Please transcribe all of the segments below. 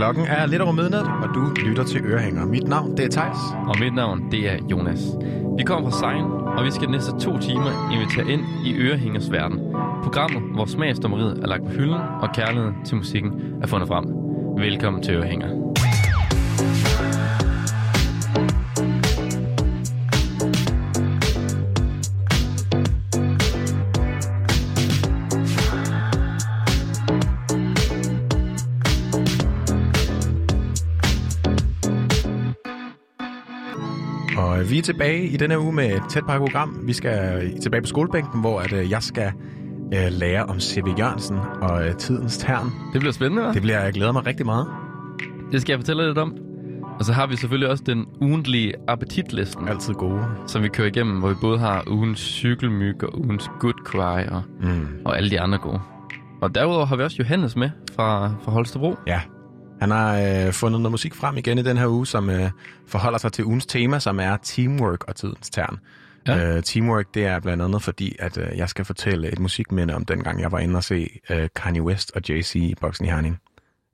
Klokken er lidt over midnat, og du lytter til Ørehænger. Mit navn, det er Tejs. Og mit navn, det er Jonas. Vi kommer fra Sein, og vi skal de næste to timer invitere ind i Ørehængers verden. Programmet, hvor smagsdommeriet er lagt på hylden, og kærligheden til musikken er fundet frem. Velkommen til Ørehænger. Tilbage i denne uge med et tæt program. Vi skal tilbage på skolebænken, hvor at, øh, jeg skal øh, lære om C.V. Jørgensen og øh, tidens tern. Det bliver spændende, hva'? Det bliver jeg glæder mig rigtig meget. Det skal jeg fortælle lidt om. Og så har vi selvfølgelig også den ugentlige appetitlisten, Altid gode. som vi kører igennem, hvor vi både har ugens cykelmyg og ugens good cry og, Mm. og alle de andre gode. Og derudover har vi også Johannes med fra, fra Holstebro. Ja. Han har øh, fundet noget musik frem igen i den her uge, som øh, forholder sig til ugens tema, som er teamwork og tidens tern. Ja. Øh, teamwork, det er blandt andet fordi, at øh, jeg skal fortælle et musikminde om dengang, jeg var inde og se øh, Kanye West og Jay-Z i Boksen i Herning.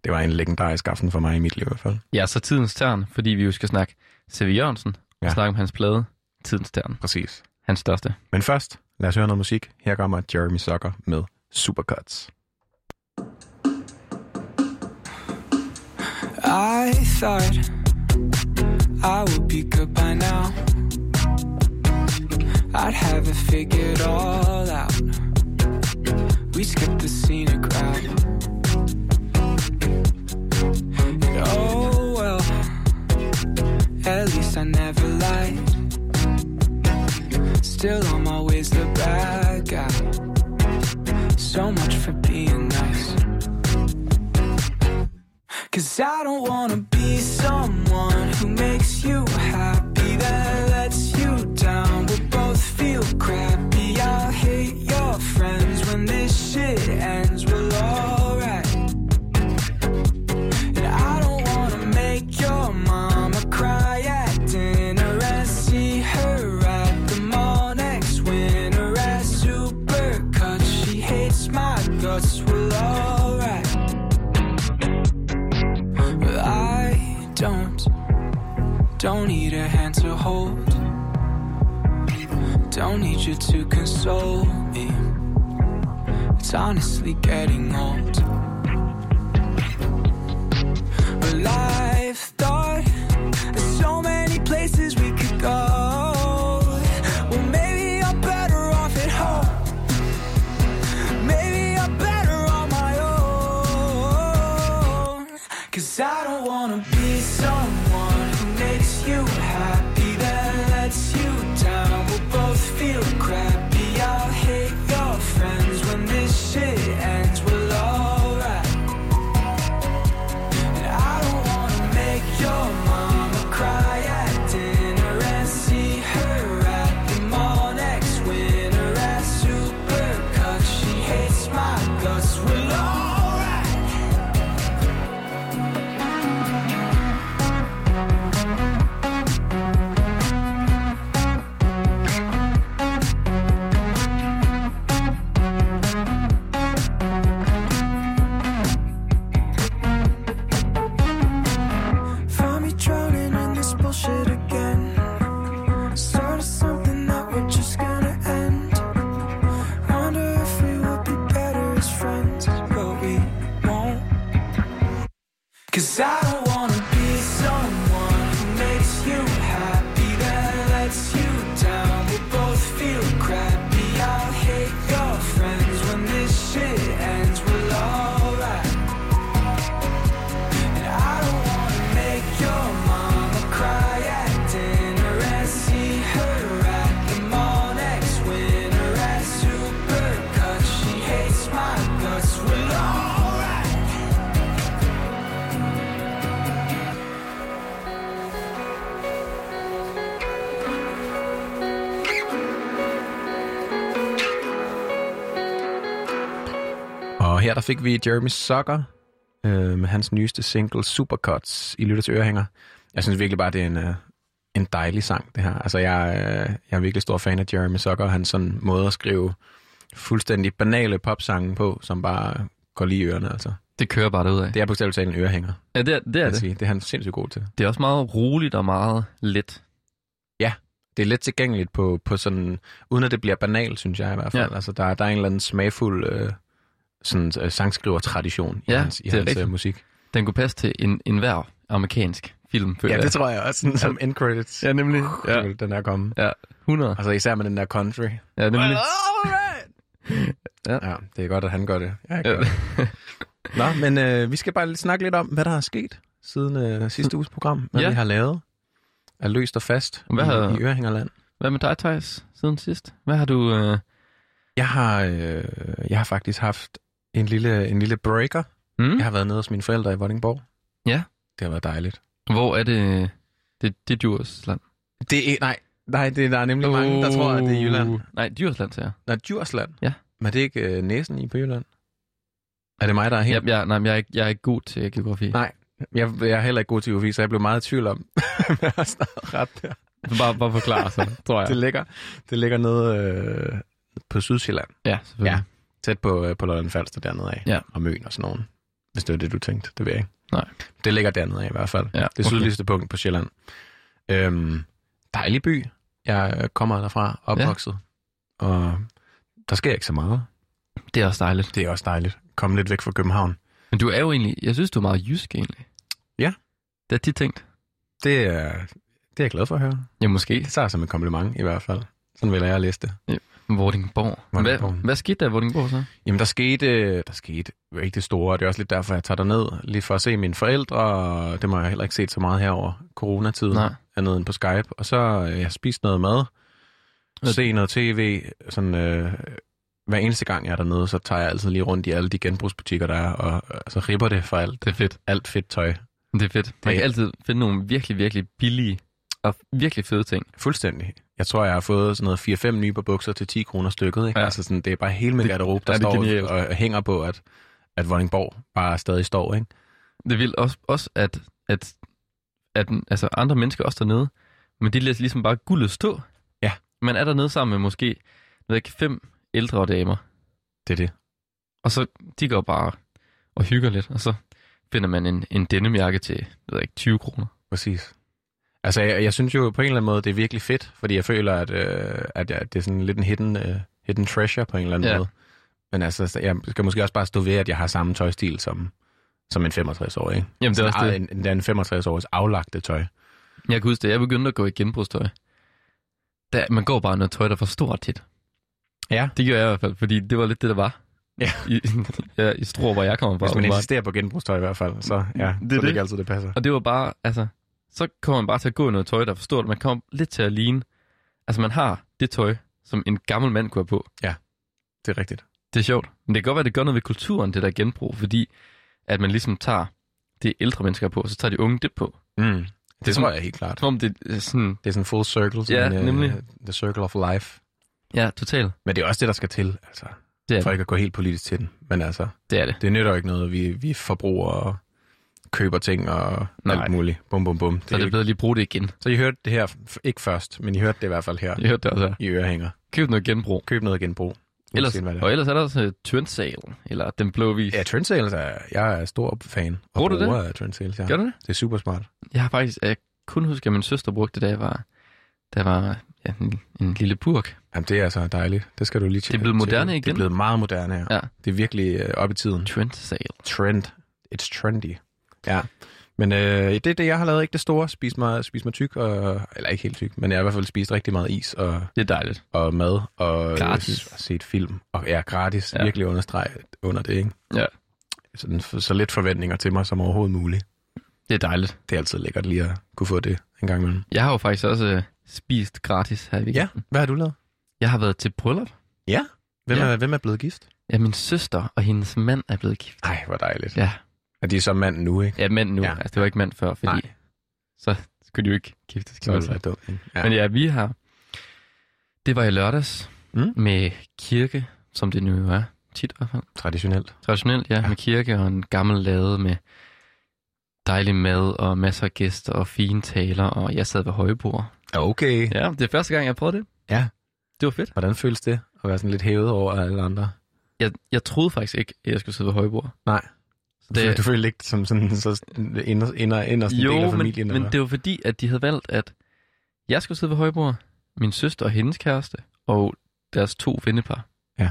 Det var en legendarisk aften for mig i mit liv i hvert fald. Ja, så tidens tern, fordi vi jo skal snakke C.V. Jørgensen. Ja. og snakke om hans plade Tidens tern, Præcis. hans største. Men først, lad os høre noget musik. Her kommer Jeremy Zucker med Supercuts. I thought I would be good by now. I'd have it figured all out. We skipped the scenic route. And oh well, at least I never lied. Still I'm always the bad guy. So much for being Cause I don't wanna be someone who makes you don't need a hand to hold. Don't need you to console me. It's honestly getting old. But life fik vi Jeremy Zucker øh, med hans nyeste single Supercuts i lytter til Ørehænger. Jeg synes virkelig bare, det er en, øh, en dejlig sang, det her. Altså, jeg, øh, jeg er virkelig stor fan af Jeremy Zucker, og hans sådan måde at skrive fuldstændig banale popsange på, som bare går lige i ørerne, altså. Det kører bare derudad. Det er bogstaveligt talt en ørehænger, Ja, det er det. Er det. sige. Det er han sindssygt god til. det er også meget roligt og meget let. Det er let tilgængeligt på, på sådan, uden at det bliver banalt, synes jeg i hvert fald. Ja. Altså, der, der er en eller anden smagfuld øh, sådan, øh, sangskriver-tradition i Ja, hans, i er hans øh, musik. Den kunne passe til en, en hver amerikansk film, føler Ja, det tror jeg også, sådan, som end credits. Ja, nemlig. Ja. Den er kommet. ja 100. Altså især med den der country. Ja, nemlig. Ja. ja, det er godt, at han gør det. Jeg Ja. det. Nå, men øh, vi skal bare lige snakke lidt om, hvad der har sket siden øh, sidste uges program. Hvad Ja. vi har lavet. Er løst og fast Hvad i, har- i Ørehængerland. Hvad med dig, Thijs, siden sidst? Hvad har du... Øh... Jeg har, øh, jeg har faktisk haft en lille, en lille breaker. Hmm? Jeg har været nede hos mine forældre i Vordingborg. Ja. Det har været dejligt. Hvor er det... Det, det er Djursland. Det er, nej, nej det, der er nemlig mange, der tror, at det er Jylland. Nej, Djursland, siger jeg. Nej, Djursland. Ja. Men er det ikke øh, næsen i på Jylland? Er det mig, der er helt... Jeg, jeg, nej, jeg, er ikke, jeg er ikke god til geografi. Nej. Jeg, jeg er heller ikke god til geografi, så jeg blev meget i tvivl om, hvad jeg snart ret der. Bare, bare forklare så, tror jeg. Det ligger, det ligger nede øh, på Sydsjælland. Ja, selvfølgelig. Ja. Tæt på, øh, på Lolland Falster dernede af. Ja. Og Møn og sådan nogen. Hvis det var det, du tænkte. Det ved jeg ikke. Nej. Det ligger dernede af i hvert fald. Ja, Det okay. sydligste punkt på Sjælland. Øhm, dejlig by. Jeg kommer derfra, opvokset. Ja. Og der sker ikke så meget. Det er også dejligt. Det er også dejligt. Kom lidt væk fra København. Men du er jo egentlig... Jeg synes, du er meget jysk, egentlig. Ja. Det er tit tænkt. Det er, det er jeg glad for at høre. Ja, måske. Det tager jeg som et kompliment i hvert fald. Sådan vil jeg læse det. Vordingborg. Vordingborg. Hvad, hvad skete der i Vordingborg så? Jamen, der skete, der skete ikke det store, og det er også lidt derfor, jeg tager ned lige for at se mine forældre, og det må jeg heller ikke set så meget herover coronatiden, Nej. andet end på Skype. Og så øh, jeg har spist noget mad, Ja. se noget tv, sådan, øh, hver eneste gang jeg er dernede, så tager jeg altid lige rundt i alle de genbrugsbutikker, der er, og øh, så ripper det for alt, Det er fedt. alt fedt tøj. Det er fedt. Man Det- kan altid finde nogle virkelig, virkelig billige og virkelig fede ting. Fuldstændig. Jeg tror, jeg har fået sådan noget 4-5 nye på bukser til 10 kroner stykket. Ikke? Ja. Altså sådan, det er bare hele min garderobe, der ja, er står genialt. og hænger på, at, at Vordingborg bare stadig står. Ikke? Det vil også, også at, at, at altså andre mennesker også dernede, men de lader ligesom bare guldet stå. Ja. Man er dernede sammen med måske ved ikke, fem ældre damer, Det er det. og så de går bare og hygger lidt, og så finder man en, en dennemjakke til ved ikke, 20 kroner. Præcis. Altså, jeg, jeg synes jo på en eller anden måde, det er virkelig fedt, fordi jeg føler, at, øh, at jeg, det er sådan lidt en hidden, øh, hidden treasure på en eller anden Ja. måde. Men altså, så jeg skal måske også bare stå ved, at jeg har samme tøjstil som, som en 65-årig. Ikke? Jamen det er også det. En, en, en 65-års aflagte tøj. Jeg kan huske det, jeg begyndte at gå i genbrugstøj. Der, man går bare noget tøj, der er for stort tit. Ja. Det gjorde jeg i hvert fald, fordi det var lidt det, der var. Ja. I, ja, i Struer, hvor jeg kommer fra. Hvis man insisterer på genbrugstøj i hvert fald, så ja, Det så det det. ikke altid, det passer. Og det var bare, altså, så kommer man bare til at gå i noget tøj, der er for stort. Man kommer lidt til at ligne, altså man har det tøj, som en gammel mand kunne have på. Det er rigtigt. Det er sjovt. Men det kan godt være, at det gør noget ved kulturen, det der genbrug, fordi at man ligesom tager det ældre mennesker på, og så tager de unge det på. Mm. Det, det som- tror jeg helt klart. Som om det er sådan, Det er sådan full circle. Ja, Sådan, øh, nemlig. The circle of life. ja, totalt. Men det er også det, der skal til, altså. Det er For det. ikke at gå helt politisk til den. Men altså, Det er det. det nytter jo ikke noget, vi, vi forbruger og køber ting og Nej. alt muligt. Bum, bum, bum. Så er det bedre lige bruge det igen. Så I hørte det her, ikke først, men I hørte det i hvert fald her Jeg hørte det også her. i ørehænger. Køb noget genbrug. Køb noget genbrug. Ellers, det er. og ellers er der også uh, Trend Sale, eller Den Blå Vis. Ja, Trend Sales er, jeg er stor fan. Og Bruger du det? af Trend Sales, ja. Gør du det? Det er super smart. Jeg har faktisk, jeg kun husker, at min søster brugte det, da jeg var, der var ja, en, en lille burk. Jamen, det er altså dejligt. Det skal du lige Det er blevet moderne Det er igen. blevet meget moderne, ja. Ja. Det er virkelig øh, op i tiden. Trend Sale. Trend. It's trendy. Ja. Men øh, det er det, jeg har lavet. Ikke det store. Spis mig, spis mig tyk. Og, eller ikke helt tyk, men jeg har i hvert fald spist rigtig meget is og, Det er dejligt. og mad. Og Gratis. og set film. Og ja, gratis. Ja. Ja. Virkelig understreg under det, ikke? Ja. Sådan, så, så lidt forventninger til mig som overhovedet muligt. Det er dejligt. Det er altid lækkert lige at kunne få det en gang imellem. Jeg har jo faktisk også uh, spist gratis her i Ja, weekenden. hvad har du lavet? Jeg har været til bryllup. Ja. Hvem, Ja. Er, hvem er blevet gift? Ja, min søster og hendes mand er blevet gift. Ej, hvor dejligt. Ja, Og de er så mand nu, ikke? ja mænd nu. Ja. Altså, det var ikke mand før, fordi Nej. så skulle de jo ikke giftes. Så er det dumt. Ja. Men ja, vi har... Det var i lørdags Mm. med kirke, som det nu er. Tit i hvert fald. Traditionelt. Traditionelt, ja, ja. Ja. Med kirke og en gammel lade med dejlig mad og masser af gæster og fine taler, og jeg sad ved højbord. Okay. Ja, det er første gang, jeg prøvede det. Ja. Det var fedt. Hvordan føles det at være sådan lidt hævet over alle andre? Jeg, jeg troede faktisk ikke, at jeg skulle sidde ved højbord. Nej. Så Det... Du følte ikke som sådan så inder, inder, inderst en del jo, af men, familien? men eller? det var fordi, at de havde valgt, at jeg skulle sidde ved højbord, min søster og hendes kæreste, og deres to vennepar. Ja.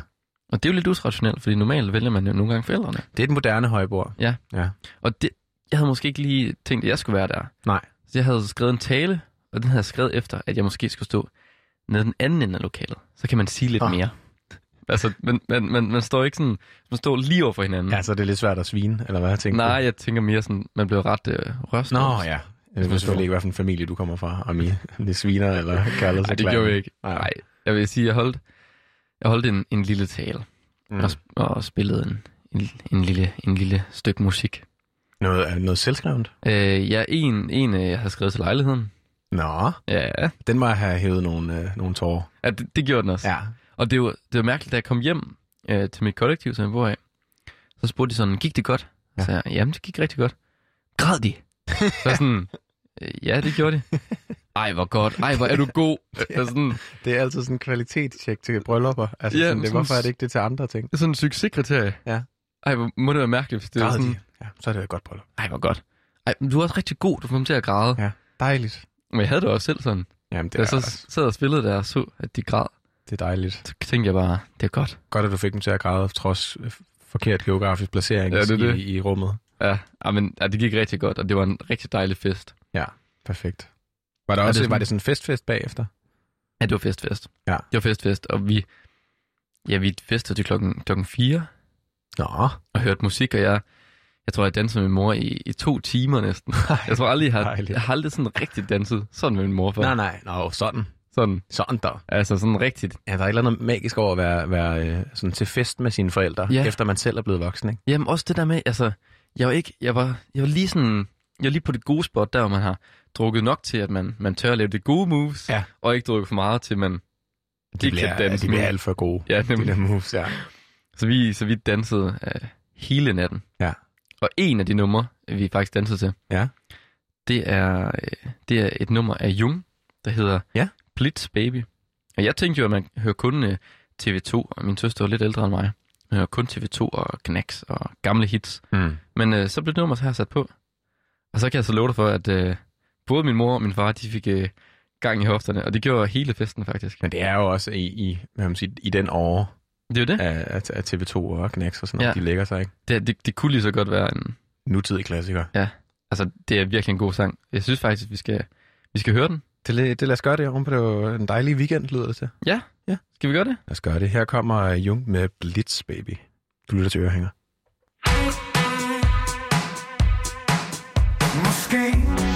Og det er jo lidt utraditionelt, fordi normalt vælger man jo nogle gange forældrene. det er et moderne højbord. Ja. ja. Og det, jeg havde måske ikke lige tænkt, at jeg skulle være der. Nej. Så jeg havde skrevet en tale, og den havde jeg skrevet efter, at jeg måske skulle stå nede den anden ende af lokalet. Så kan man sige lidt Ah. mere. Altså, man, man, man, man står ikke sådan, man står lige over for hinanden. Ja, så er det lidt svært at svine, eller hvad jeg tænker Nej, jeg tænker mere sådan, man bliver ret øh, rystet. Nå, ja. Jeg ved selvfølgelig ikke, hvilken familie du kommer fra, om I det sviner eller kalder Nej, det gjorde vi ikke. Nej. Jeg vil sige, jeg holdt, jeg holdt en, en lille tale, Mm. og, og spillede en, en, en, lille, en lille stykke musik. Noget, noget selvskrevet? Øh, ja, en, en øh, jeg havde skrevet til lejligheden. Nå, Ja, den må have hævet nogle, øh, nogle tårer. ja det, det gjorde den også. Ja. Og det var, det var mærkeligt, da jeg kom hjem øh, til mit kollektiv, som jeg bor af, så spurgte de sådan, gik det godt? Ja. Så jeg, jamen det gik rigtig godt. Græd de? så sådan, øh, ja det gjorde de. Ej hvor godt, ej hvor er du god. Så jeg sådan, Det er altid sådan en kvalitetstjek til bryllupper. Altså, Ja, sådan, det, hvorfor er det ikke det til andre ting? det er sådan en succeskriterie. Ja. Ej, hvor må det være mærkeligt, hvis det Græd sådan, de? Ja, så er det et godt bryllup. ej hvor godt. Ej, du er også rigtig god, du får dem til at græde. Ja, dejligt. Men jeg havde det også selv sådan. Jamen, det Da er, jeg så også, sad og spillede der og så, at de græd, det er dejligt. så tænkte jeg bare, det er godt. Godt, at du fik dem til at græde, trods forkert geografisk placering Ja, det i, det. i rummet. Ja, ja, men ja, det gik rigtig godt, og det var en rigtig dejlig fest. Perfekt. Var, der Er også, det det sådan- var det sådan en festfest bagefter? Ja, det var festfest. Ja. Det var festfest, og vi, ja, vi festede til klokken, klokken 4 Nå, og hørte musik, og jeg, jeg tror, jeg dansede med min mor i, i to timer næsten. Jeg tror aldrig, jeg har, Dejligt. jeg har aldrig sådan rigtig danset sådan med min mor før. nej, nej. Nå, sådan. Sådan, Sådan der. altså sådan rigtigt. Ja, der er et eller andet magisk over at være, være øh, sådan til fest med sine forældre, Ja. efter man selv er blevet voksen, ikke? Jamen også det der med, altså, jeg var ikke, jeg var, jeg var lige sådan, jeg var lige på det gode spot, der hvor man har drukket nok til, at man, man tør at lave det gode moves, Ja. og ikke drukket for meget til, man De ikke bliver, kan danse de bliver alt for gode, Ja, de der moves, ja. Så vi, så vi dansede øh, hele natten. Ja. Og en af de numre, vi faktisk dansede til, Ja. det er, øh, det er et nummer af Jung, der hedder Ja. Blitz Baby. Og jeg tænkte jo, at man hører kun øh, TV2, og min søster var lidt ældre end mig. Man hører kun TV2 og Knacks og gamle hits. Mm. Men øh, så blev nummeret her sat på. Og så kan jeg så love dig for, at øh, både min mor og min far, de fik øh, gang i hofterne, og det gjorde hele festen faktisk. Men det er jo også i, i, hvad man siger, i den år Det er jo det. af, af, af TV2 og Knacks og sådan noget, Ja. de lægger sig, ikke? Det, det, det kunne lige så godt være en... Nutidig klassiker. Altså, det er virkelig en god sang. Jeg synes faktisk, vi skal, vi skal høre den. Det, det lad os gøre det, det var en dejlig weekend, lyder det til. Skal vi gøre det? Lad os gøre det. Her kommer Jung med Blitz, baby. Du lytter til Ørehænger. Måske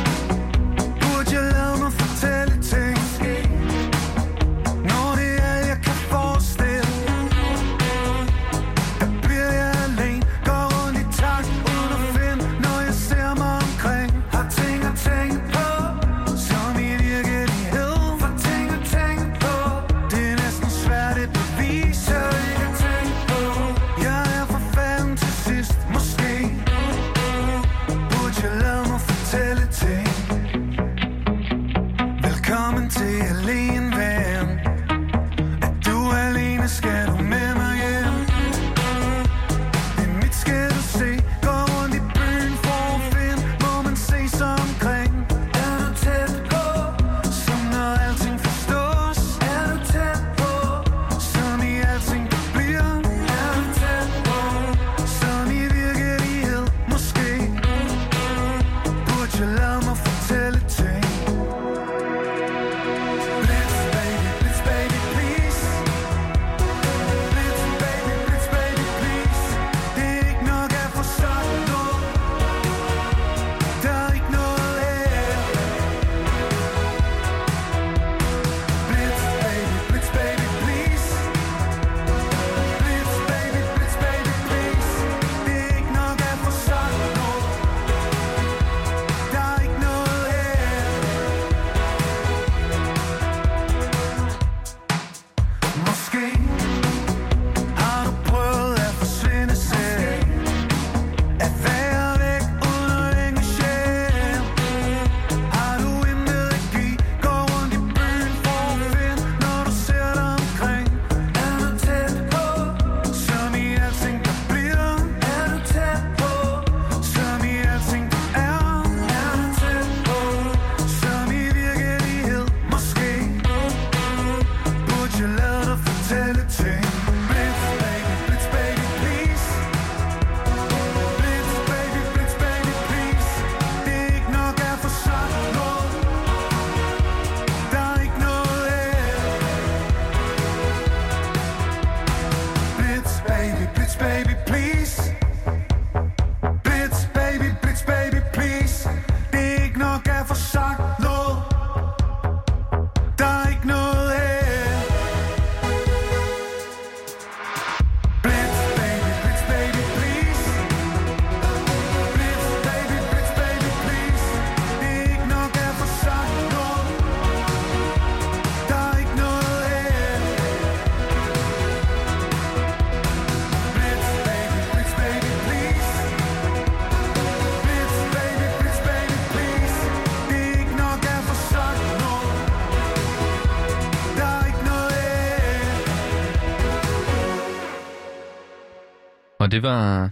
Og det var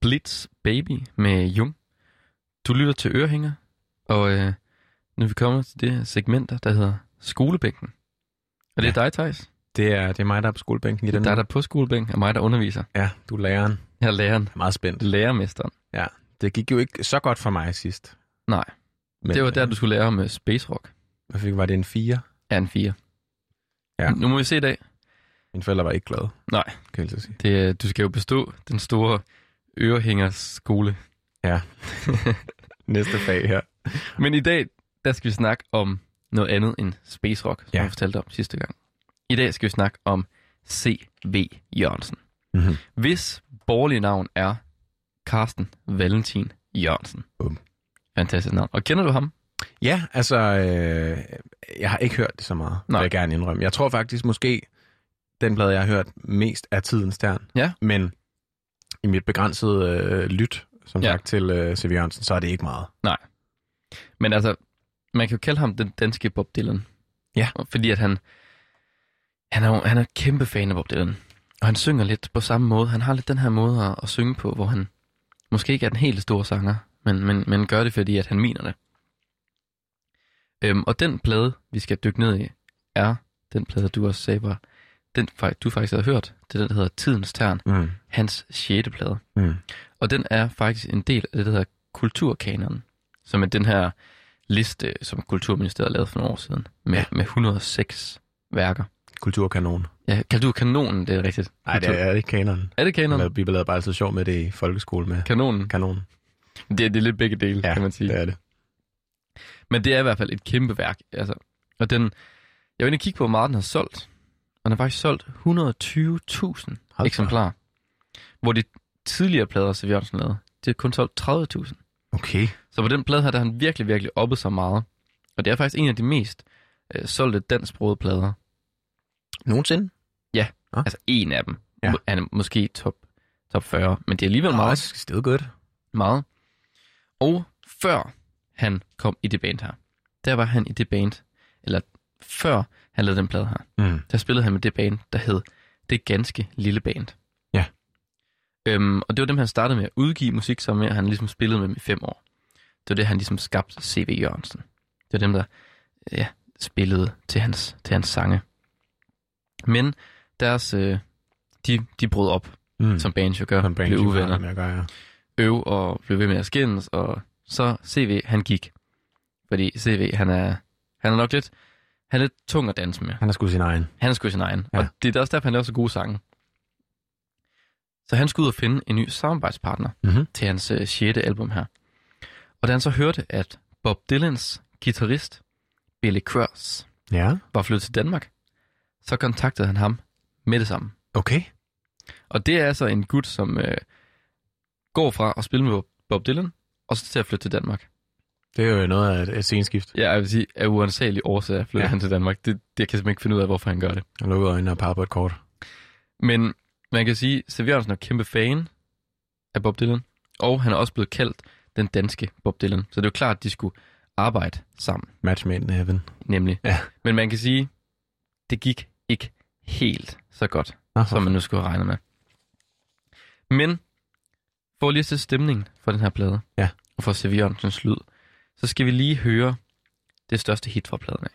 Blitz Baby med Jung. Du lytter til Ørehænger, og øh, nu er vi kommet til det segment, der hedder Skolebænken. Og det er Ja. dig, Thijs. Det er, det er mig, der er på skolebænken i Det er den dig, der er på skolebænken, og mig, der underviser. Ja, du er læreren. Jeg er læreren. Jeg er meget spændt. Lærermesteren. Ja, det gik jo ikke så godt for mig sidst. Nej, Men, det var der, øh, du skulle lære om øh, Space Rock. Hvad fik, var det en 4? Ja, en 4. Ja. Nu må vi se i dag. Mine forældre var ikke glade, Nej, kan jeg sige. det, øh, du skal jo bestå den store ørehængers skole. Næste fag her. Men i dag, der skal vi snakke om noget andet end Space Rock, som Ja. jeg fortalte om sidste gang. I dag skal vi snakke om C.V. Jørgensen. Mm-hmm. Hvis borgerlige navn er Carsten Valentin Jørgensen. Bum. Fantastisk navn. Og kender du ham? Ja, altså, øh, jeg har ikke hørt det så meget, Nej. vil jeg gerne indrømme. Jeg tror faktisk måske, den plade, jeg har hørt mest af tidens stern. Ja. Men i mit begrænsede øh, lyt, som Ja. sagt, til øh, C.V. Jørgensen, så er det ikke meget. Men altså, man kan jo kalde ham den danske Bob Dylan. Ja. Fordi at han, han er jo han er kæmpe fan af Bob Dylan. Og han synger lidt på samme måde. Han har lidt den her måde at, at synge på, hvor han måske ikke er den helt store sanger, men, men, men gør det, fordi at han mener det. Øhm, og den plade, vi skal dykke ned i, er den plade, du også sagde var, den du faktisk havde hørt. Det er den, der hedder Tidens Tern, Mm. hans sjette plade. Mm. Og den er faktisk en del af det, der hedder Kulturkanonen, som er den her liste, som Kulturministeriet lavede for nogle år siden, med, Ja. med 106 værker. Kulturkanon. Ja, Kulturkanonen, det er rigtigt. Nej, det er ikke kanon. Er det kanon? Men vi lavede bare altid sjov med det i folkeskole med Kanonen. kanon. Det er, det er lidt begge dele, Ja, kan man sige. det er det. Men det er i hvert fald et kæmpe værk. Altså. Og den, jeg var inde og kigge på, hvor meget den har solgt. Og den har faktisk solgt 120.000 Hold eksemplarer. Hvor de tidligere plader, som Jørgensen lavede, det er kun solgt 30.000. Okay. Så på den plade her, der har han virkelig, virkelig oppet sig meget. Og det er faktisk en af de mest øh, solgte dansksprogede plader. Nogensinde? Altså en af dem. Ja. Ja. Han er måske top, top 40, men det er alligevel meget. Nice. Still good. meget. Og før han kom i det band her, der var han i det band, eller før han lavede den plade her, Mm. der spillede han med det band, der hed Det Ganske Lille Band. Ja. Øhm, og det var dem, han startede med at udgive musik sammen med, og han ligesom spillede med dem i fem år. Det var det, han ligesom skabte C.V. Jørgensen. Det var dem, der ja, spillede til hans, til hans sange. Men deres, øh, de, de brød op, Mm. som bands jo gør, Som blev uvenner ja. øve og blev ved med at skændes, og så CV, han gik. Fordi CV, han er, han er nok lidt, han er lidt tung at danse med. Han er sgu sin egen. Han er sgu sin egen. Ja. Og det er også derfor, han laver så gode sange. Så han skulle ud og finde en ny samarbejdspartner Mm-hmm. til hans uh, 6. album her. Og da han så hørte, at Bob Dylans guitarist, Billy Cross, Ja. var flyttet til Danmark, så kontaktede han ham med det samme. Okay. Og det er altså en gut, som øh, går fra at spille med Bob Dylan, og så til at flytte til Danmark. Det er jo noget af et, et scenskift. Ja, jeg vil sige, af uansagelige årsager flytter Ja. han til Danmark. Det, det jeg kan simpelthen ikke finde ud af, hvorfor han gør det. Jeg lukker øjnene og peger på et kort. Men man kan sige, at Jørgensen er kæmpe fan af Bob Dylan, og han er også blevet kaldt den danske Bob Dylan. Så det er jo klart, at de skulle arbejde sammen, Match made in heaven. nemlig. Ja. Men man kan sige, det gik ikke helt så godt, Nå, som man nu skulle have regnet med. Men for lige at sætte stemningen for den her plade, Ja. og for C.V. Jørgensens lyd, så skal vi lige høre det største hit fra pladen af.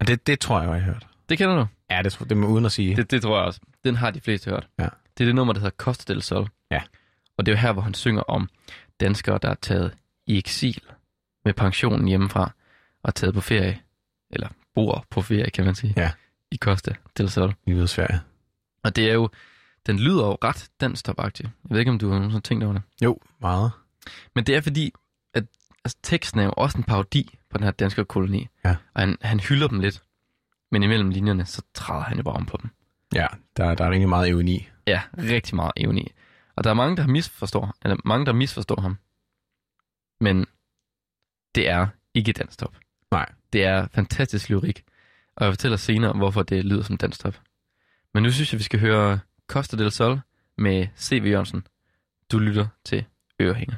Og det, det tror jeg, jeg har hørt. Det kender du? Ja, det, det må uden at sige. Det, det tror jeg også. Den har de fleste hørt. Ja. Det er det nummer, der hedder Costa del Sol. Ja. Og det er jo her, hvor han synger om danskere, der er taget i eksil med pensionen hjemmefra og taget på ferie, eller bor på ferie, kan man sige, Ja. i Costa del Sol. Livet Sverige. Og det er jo, den lyder jo ret dansk Jeg ved ikke, om du har nogensinde tænkt over det. Jo, meget. Men det er fordi, altså, teksten er jo også en parodi på den her danske koloni. Ja. Og han, han hylder dem lidt. Men imellem linjerne, så træder han jo bare om på dem. Ja, der, der er rigtig meget ironi. Ja, rigtig meget evne i. Og der er mange, der misforstår, eller mange, der misforstår ham. Men det er ikke danstop. Nej. Det er fantastisk lyrik. Og jeg fortæller senere, hvorfor det lyder som danstop. Men nu synes jeg, vi skal høre Costa del Sol med C.V. Jørgensen. Du lytter til Ørehænger.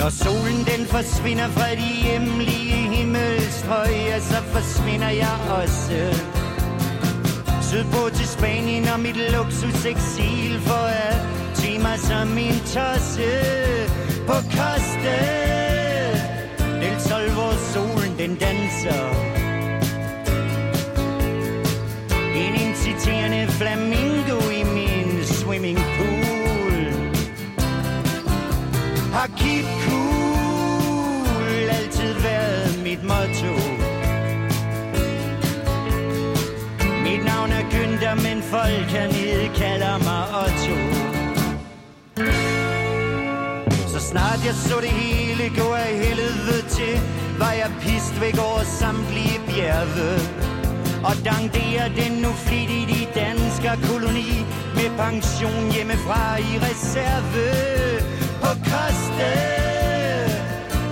Når solen den forsvinder fra de hjemlige himmelstrøg, ja, så forsvinder jeg også. Sydpå til Spanien og mit luksus eksil for at tage mig som min tosse på koste. del Sol, hvor solen den danser. En inciterende flamingo i min swimming pool. Keep cool altid været mit motto. Mit navn er Günther, men folk hernede kalder mig Otto. Så snart jeg så det hele gå af helvede til, var jeg pist væk over samtlige bjerge. Og dankderer den nu flittigt i dansker koloni med pension hjemmefra i reserve på Costa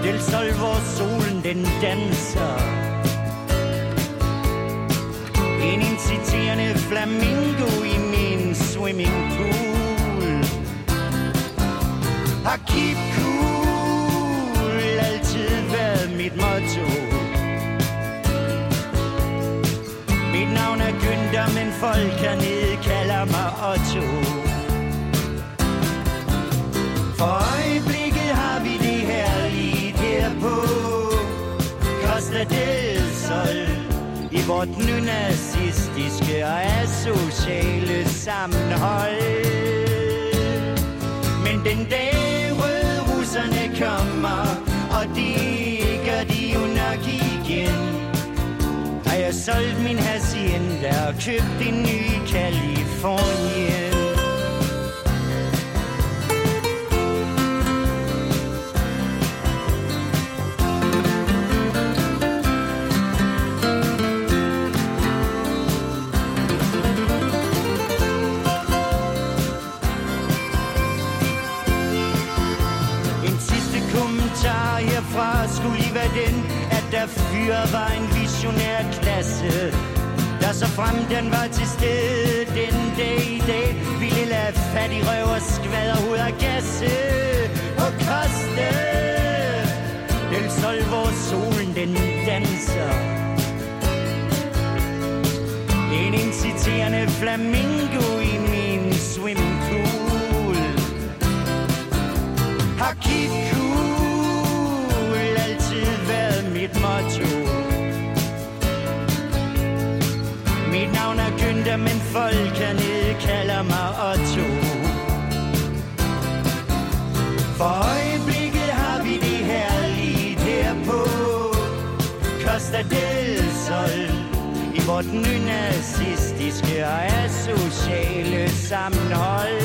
del Sol, hvor solen den danser. En inciterende flamingo i min swimmingpool. Har keep cool altid været mit motto. Mit navn er Günther, men folk hernede kalder mig Otto. For øjeblikket har vi det herligt her på Costa del Sol i vort nynazistiske og asociale sammenhold. Men den dag røde russerne kommer, og det gør de jo nok igen, har jeg solgt min hacienda og købt en ny i Kalifornien. Der fyret var en visionær klasse. Der så frem den var til stede den dag i dag, ville lade fattig røv og skvader ud af gasse. Og oh, koste del Sol, hvor solen den danser. En inciterende flamingo i min swimmingpool har keep folk hernede kalder mig Otto. For øjeblikket har vi det herligt her på Costa del Sol. I vort nynazistiske og asociale sammenhold.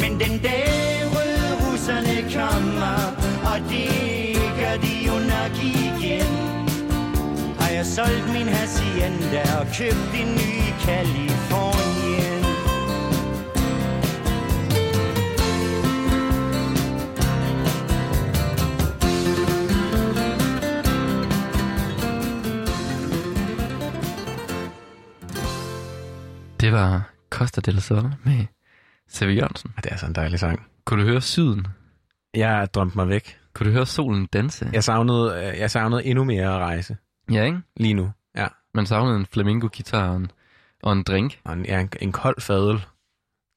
Men den dag røde russerne kommer, og det jeg solgt min hacienda og købt en ny i Kalifornien. Det var Costa del Sol med Sevi Jørgensen. Det er så en dejlig sang. Kunne du høre syden? Jeg drømte mig væk. Kunne du høre solen danse? Jeg savnede, øh, jeg savnede endnu mere at rejse Ja, ikke? lige nu. Ja. Man savnede en flamingo-guitar og en, og en drink. Og en, ja, en, en kold fadel.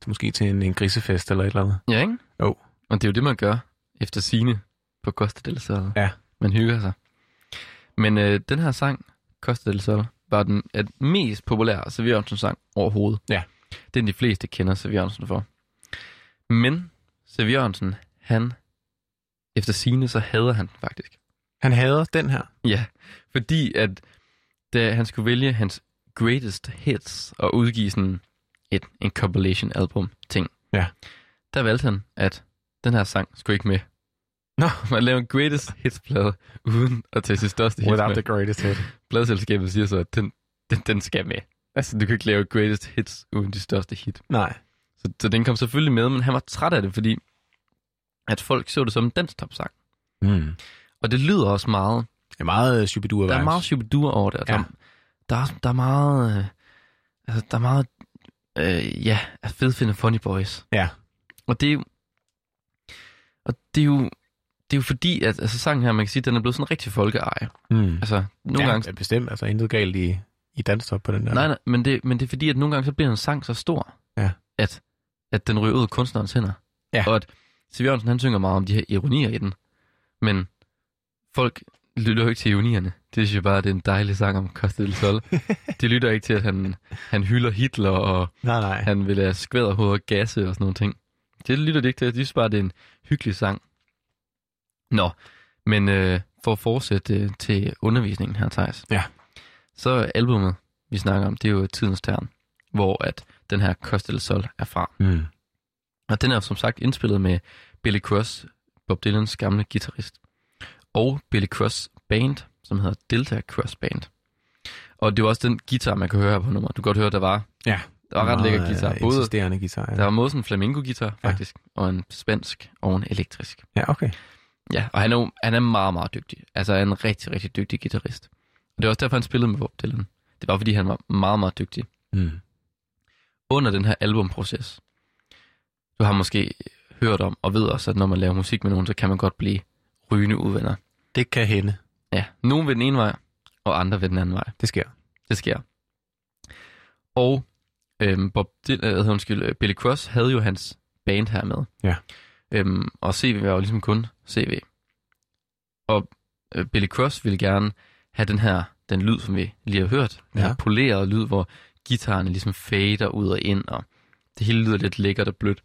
Måske til en, en grisefest eller et eller andet. Ja, ikke? Jo. Og det er jo det, man gør efter sine på Costa del Sol. Ja. Man hygger sig. Men øh, den her sang, Costa del Sol, var den er den mest populære Sevi Jørgensen-sang overhovedet. Ja. Den de fleste kender Sevi Jørgensen for. Men Sevi Jørgensen, han, efter sine, så hader han den faktisk. Han hader den her. Ja, fordi at da han skulle vælge hans greatest hits og udgive sådan et, en compilation album ting, Ja. der valgte han, at den her sang skulle ikke med. Nå. Man laver en greatest hits plade uden at tage sit største hits Without med. the greatest hit. Pladeselskabet siger så, at den, den, den skal med. Altså, du kan ikke lave greatest hits uden de største hit. Nej. Så, så den kom selvfølgelig med, men han var træt af det, fordi at folk så det som en danstopsang. Mm. Og det lyder også meget Det er meget uh, Shubidua Der er meget Shubidua over det. og Ja. Der, der, er, der er meget... Øh, altså, der er meget... Øh, ja, fed finde funny boys. Ja. Og det er jo- Og det er jo, det er jo fordi, at altså, sangen her, man kan sige, den er blevet sådan rigtig folkeeje. Mm. Altså, nogle ja, gange... Ja, bestemt. Altså, intet galt i, i danstop på den der. Nej, nej, men det, men det er fordi, at nogle gange så bliver en sang så stor, Ja. at, at den ryger ud af kunstnerens hænder. Ja. Og at Siv Jørgensen, han synger meget om de her ironier i den. Men folk lytter jo ikke til ironierne. Det synes jeg bare, det er en dejlig sang om Costa del Sol. de lytter ikke til, at han, han hylder Hitler, og nej. nej. han vil lade skvæderhoved og gasse og sådan nogle ting. Det lytter de ikke til. De synes bare, det er en hyggelig sang. Nå, men øh, for at fortsætte øh, til undervisningen her, Thijs. Ja. Så albumet, vi snakker om, det er jo Tidens Tern, hvor at den her Costa del Sol er fra. Mm. Og den er som sagt indspillet med Billy Cross, Bob Dylans gamle guitarist, og Billy Cross Band, som hedder Delta Cross Band. Og det var også den guitar, man kan høre her på nummer. Du kan godt høre, der var, Ja. der var ret lækker guitar. Både, Insisterende guitar, ja. der var både sådan en flamenco-guitar, faktisk, ja. og en spansk og en elektrisk. Ja, okay. Ja, og han er, han er meget, meget dygtig. Altså en rigtig, rigtig dygtig guitarist. Og det er også derfor, han spillede med Bob Dylan. Det var, fordi han var meget, meget dygtig. Mm. Under den her albumproces, du har måske hørt om og ved også, at når man laver musik med nogen, så kan man godt blive rygende uvenner. Det kan hende. Ja, nogen ved den ene vej, og andre ved den anden vej. Det sker. Det sker. Og øhm, Bob Dylan, øh, undskyld, øh, Billy Cross havde jo hans band her med. Ja. Øhm, og CV var jo ligesom kun CV. Og øh, Billy Cross ville gerne have den her, den lyd, som vi lige har hørt. Den Ja. her polerede lyd, hvor gitarerne ligesom fader ud og ind, og det hele lyder lidt lækkert og blødt.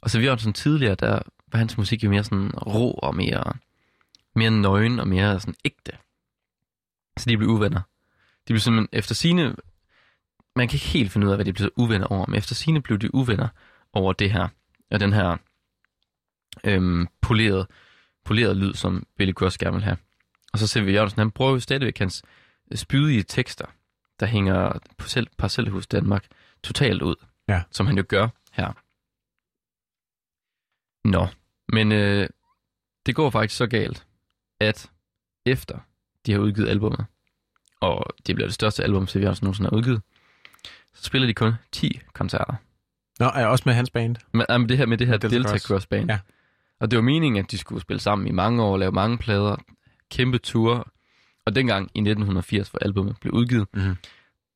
Og så vi sådan tidligere, der var hans musik jo mere sådan rå og mere, mere nøgen og mere sådan ægte. Så de blev uvenner. De blev simpelthen efter sine man kan ikke helt finde ud af, hvad de blev uvenner over, men efter sine blev de uvenner over det her, og den her øhm, polerede, polerede lyd, som Billy Cross gerne vil have. Og så ser vi Jørgensen, han bruger jo stadigvæk hans spydige tekster, der hænger parcel, Parcelhus Danmark totalt ud, Ja. som han jo gør her. Nå, men øh, det går faktisk så galt, at efter de har udgivet albummet, og det bliver det største album, som Jørgensen nogensinde har udgivet, så spiller de kun 10 koncerter. Nå, er også med hans band? Men, med det her, med det her Delta Delta, Cross. Band. Ja. Og det var meningen, at de skulle spille sammen i mange år, lave mange plader, kæmpe ture. Og dengang i 1980, hvor albumet blev udgivet, Mhm.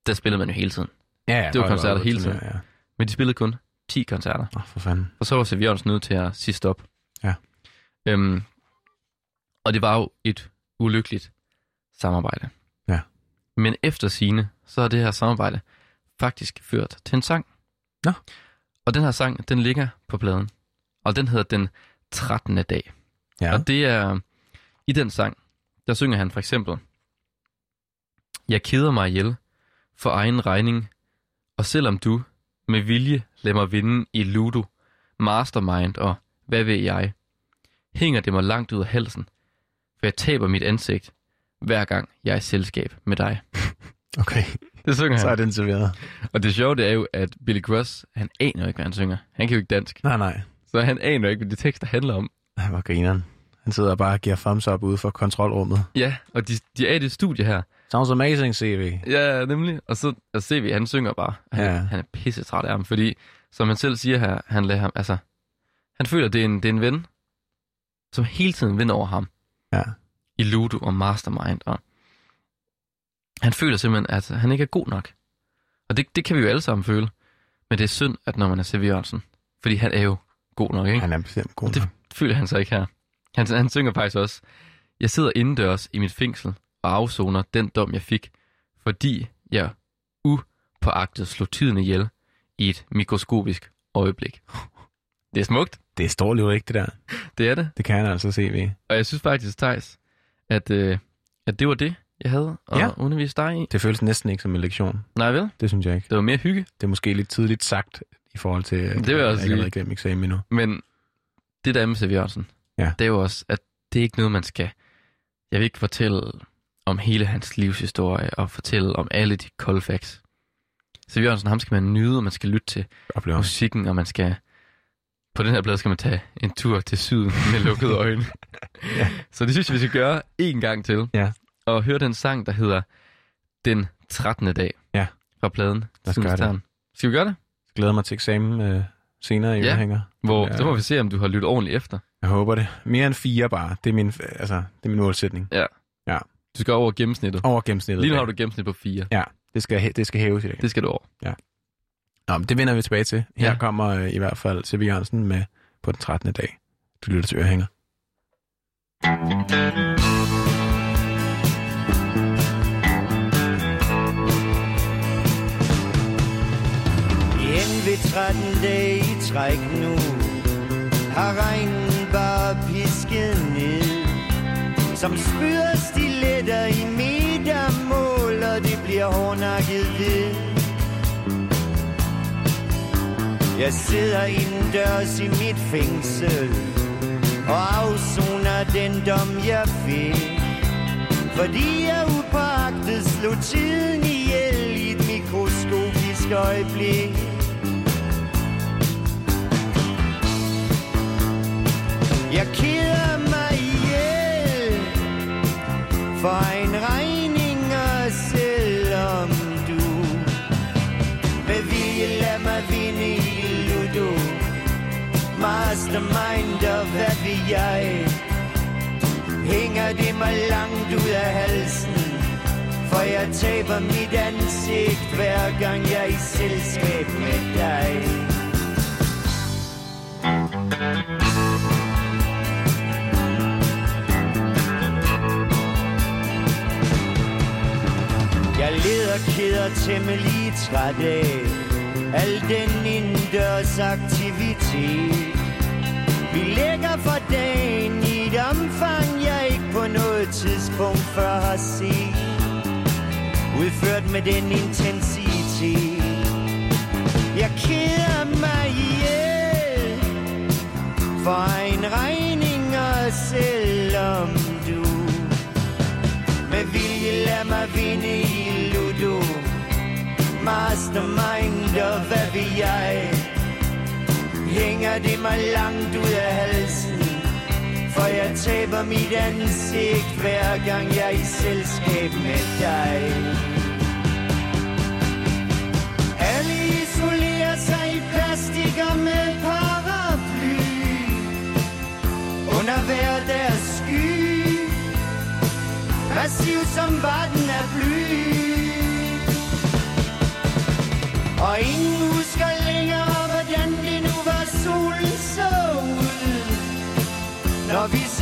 der spillede man jo hele tiden. Ja, ja. Det var koncerter hele tiden. Ja. Men de spillede kun 10 koncerter. Åh, for fanden. Og så var Sev Jørgensen nødt til at sige stop. Ja. Øhm, og det var jo et ulykkeligt samarbejde. Ja. Men efter sine, så har det her samarbejde faktisk ført til en sang. Nå. Og den her sang, den ligger på pladen. Og den hedder Den 13. dag. Ja. Og det er, i den sang, der synger han for eksempel, Jeg keder mig ihjel for egen regning, og selvom du med vilje lader mig vinde i Ludo, Mastermind og hvad ved jeg, hænger det mig langt ud af halsen, for jeg taber mit ansigt, hver gang jeg er i selskab med dig. Okay, Det synger så er han. den serveret. Og det sjove, det er jo, at Billy Cross, han aner ikke, hvad han synger. Han kan jo ikke dansk, Nej, nej. så han aner ikke, hvad de tekster handler om. Ej, hvor grineren. Han sidder bare og giver thumbs up ude for kontrolrummet. Ja, og de, de er i det studie her, Sounds amazing, CV. Ja, nemlig. Og så og CV, han synger bare. Han, Ja. han er pisse træt af ham, fordi, som han selv siger her, han lader ham, altså, han føler, det er en, det er en ven, som hele tiden vinder over ham Ja. i Ludo og Mastermind, og han føler simpelthen, at han ikke er god nok. Og det, det kan vi jo alle sammen føle. Men det er synd, at når man er C.V. Jørgensen, fordi han er jo god nok, ikke? Han er bestemt god Og det nok. føler han så ikke her. Han, han synger faktisk også, Jeg sidder indendørs i mit fængsel og afsoner den dom, jeg fik, fordi jeg upåagtet slog tiden ihjel i et mikroskopisk øjeblik. Det er smukt. Det står jo ikke, det der. Det er det. Det kan han altså, CV. Og jeg synes faktisk, Thijs, at, øh, at det var det, jeg havde at Ja. undervise dig i. Det føles næsten ikke som en lektion. Nej vel? Det synes jeg ikke. Det var mere hygge. Det er måske lidt tidligt sagt i forhold til, at Det vil jeg også ikke har igennem eksamen endnu. Men det der med. Jørgensen, Ja. det er jo også, at det er ikke noget, man skal... Jeg vil ikke fortælle om hele hans livshistorie og fortælle om alle de cold facts. C.V. Jørgensen, ham skal man nyde, og man skal lytte til Oplever. musikken, og man skal... På den her plade skal man tage en tur til syden med lukkede øjne. Ja. Så det synes jeg, vi skal gøre en gang til. Ja. Og høre den sang, der hedder Den 13. dag Ja. fra pladen. Lad os gøre det. Skal vi gøre det? Glæder mig til eksamen øh, senere i Ja. Ørehænger. Hvor, Ja. Så må vi se, om du har lyttet ordentligt efter. Jeg håber det. Mere end fire bare. Det er min, altså, det er min målsætning. Ja. Ja. Du skal over gennemsnittet. Over gennemsnittet. Lige nu har du gennemsnit på 4. Ja, det skal, det skal hæves i dag. Det skal du over. Nå, men det vender vi tilbage til. Her Ja. kommer øh, i hvert fald C.V. Jørgensen med på den 13. dag. Du lytter til Ørehænger. En ved 13 dage i træk nu Har regnen bare pisket ned Som spyder stiletter i metermål Og det bliver hårdnakket ved jeg sidder indendørs i mit fængsel Og afsoner den dom jeg fik fordi jeg upagtet slog tiden ihjel i et mikroskopisk øjeblik. Jeg keder mig ihjel for en regn mastermind og hvad vil jeg? hænger det mig langt ud af halsen For jeg taber mit ansigt hver gang jeg er i selskab med dig Jeg leder keder temmelig træt af Al den indendørs aktivitet vi ligger for dagen i et omfang, jeg ikke på noget tidspunkt før har set. Udført med den intensitet. Jeg keder mig ihjel for en regning, og selvom du med vilje lader mig vinde i Ludo. Mastermind, og hvad vi jeg? Hænger det mig langt ud af halsen. For jeg taber mit ansigt hver gang jeg er i selskab med dig. Alle isolerer sig i plastik og med paraply. Under hver deres sky. Massiv som var den er bly. Og ingen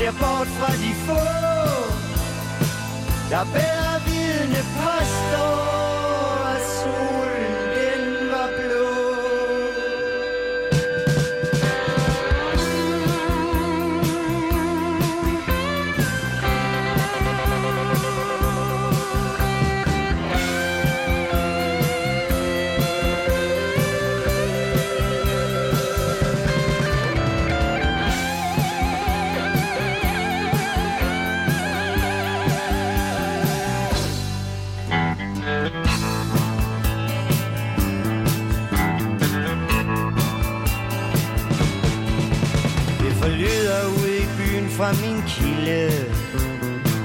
ser bort fra de få, der bærer vidne påstår, fra min kilde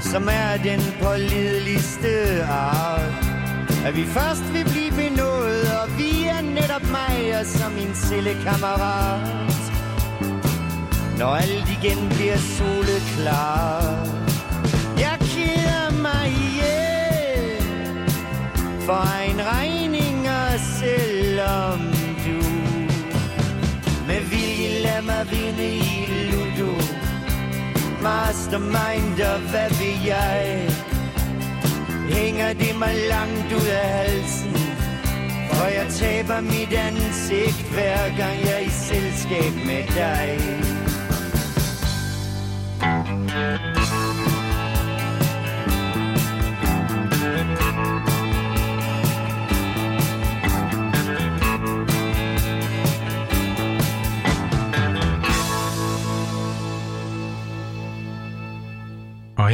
Som er den pålideligste art. At vi først vil blive benået Og vi er netop mig og som min cellekammerat. Når alt igen bliver soleklart. Jeg keder mig ihjel For en regning og selvom du med vilje lader mig vinde i Ludo. Mastermind og hvad vil jeg? Hænger det mig langt ud af halsen? For jeg taber mit ansigt hver gang jeg er i selskab med dig.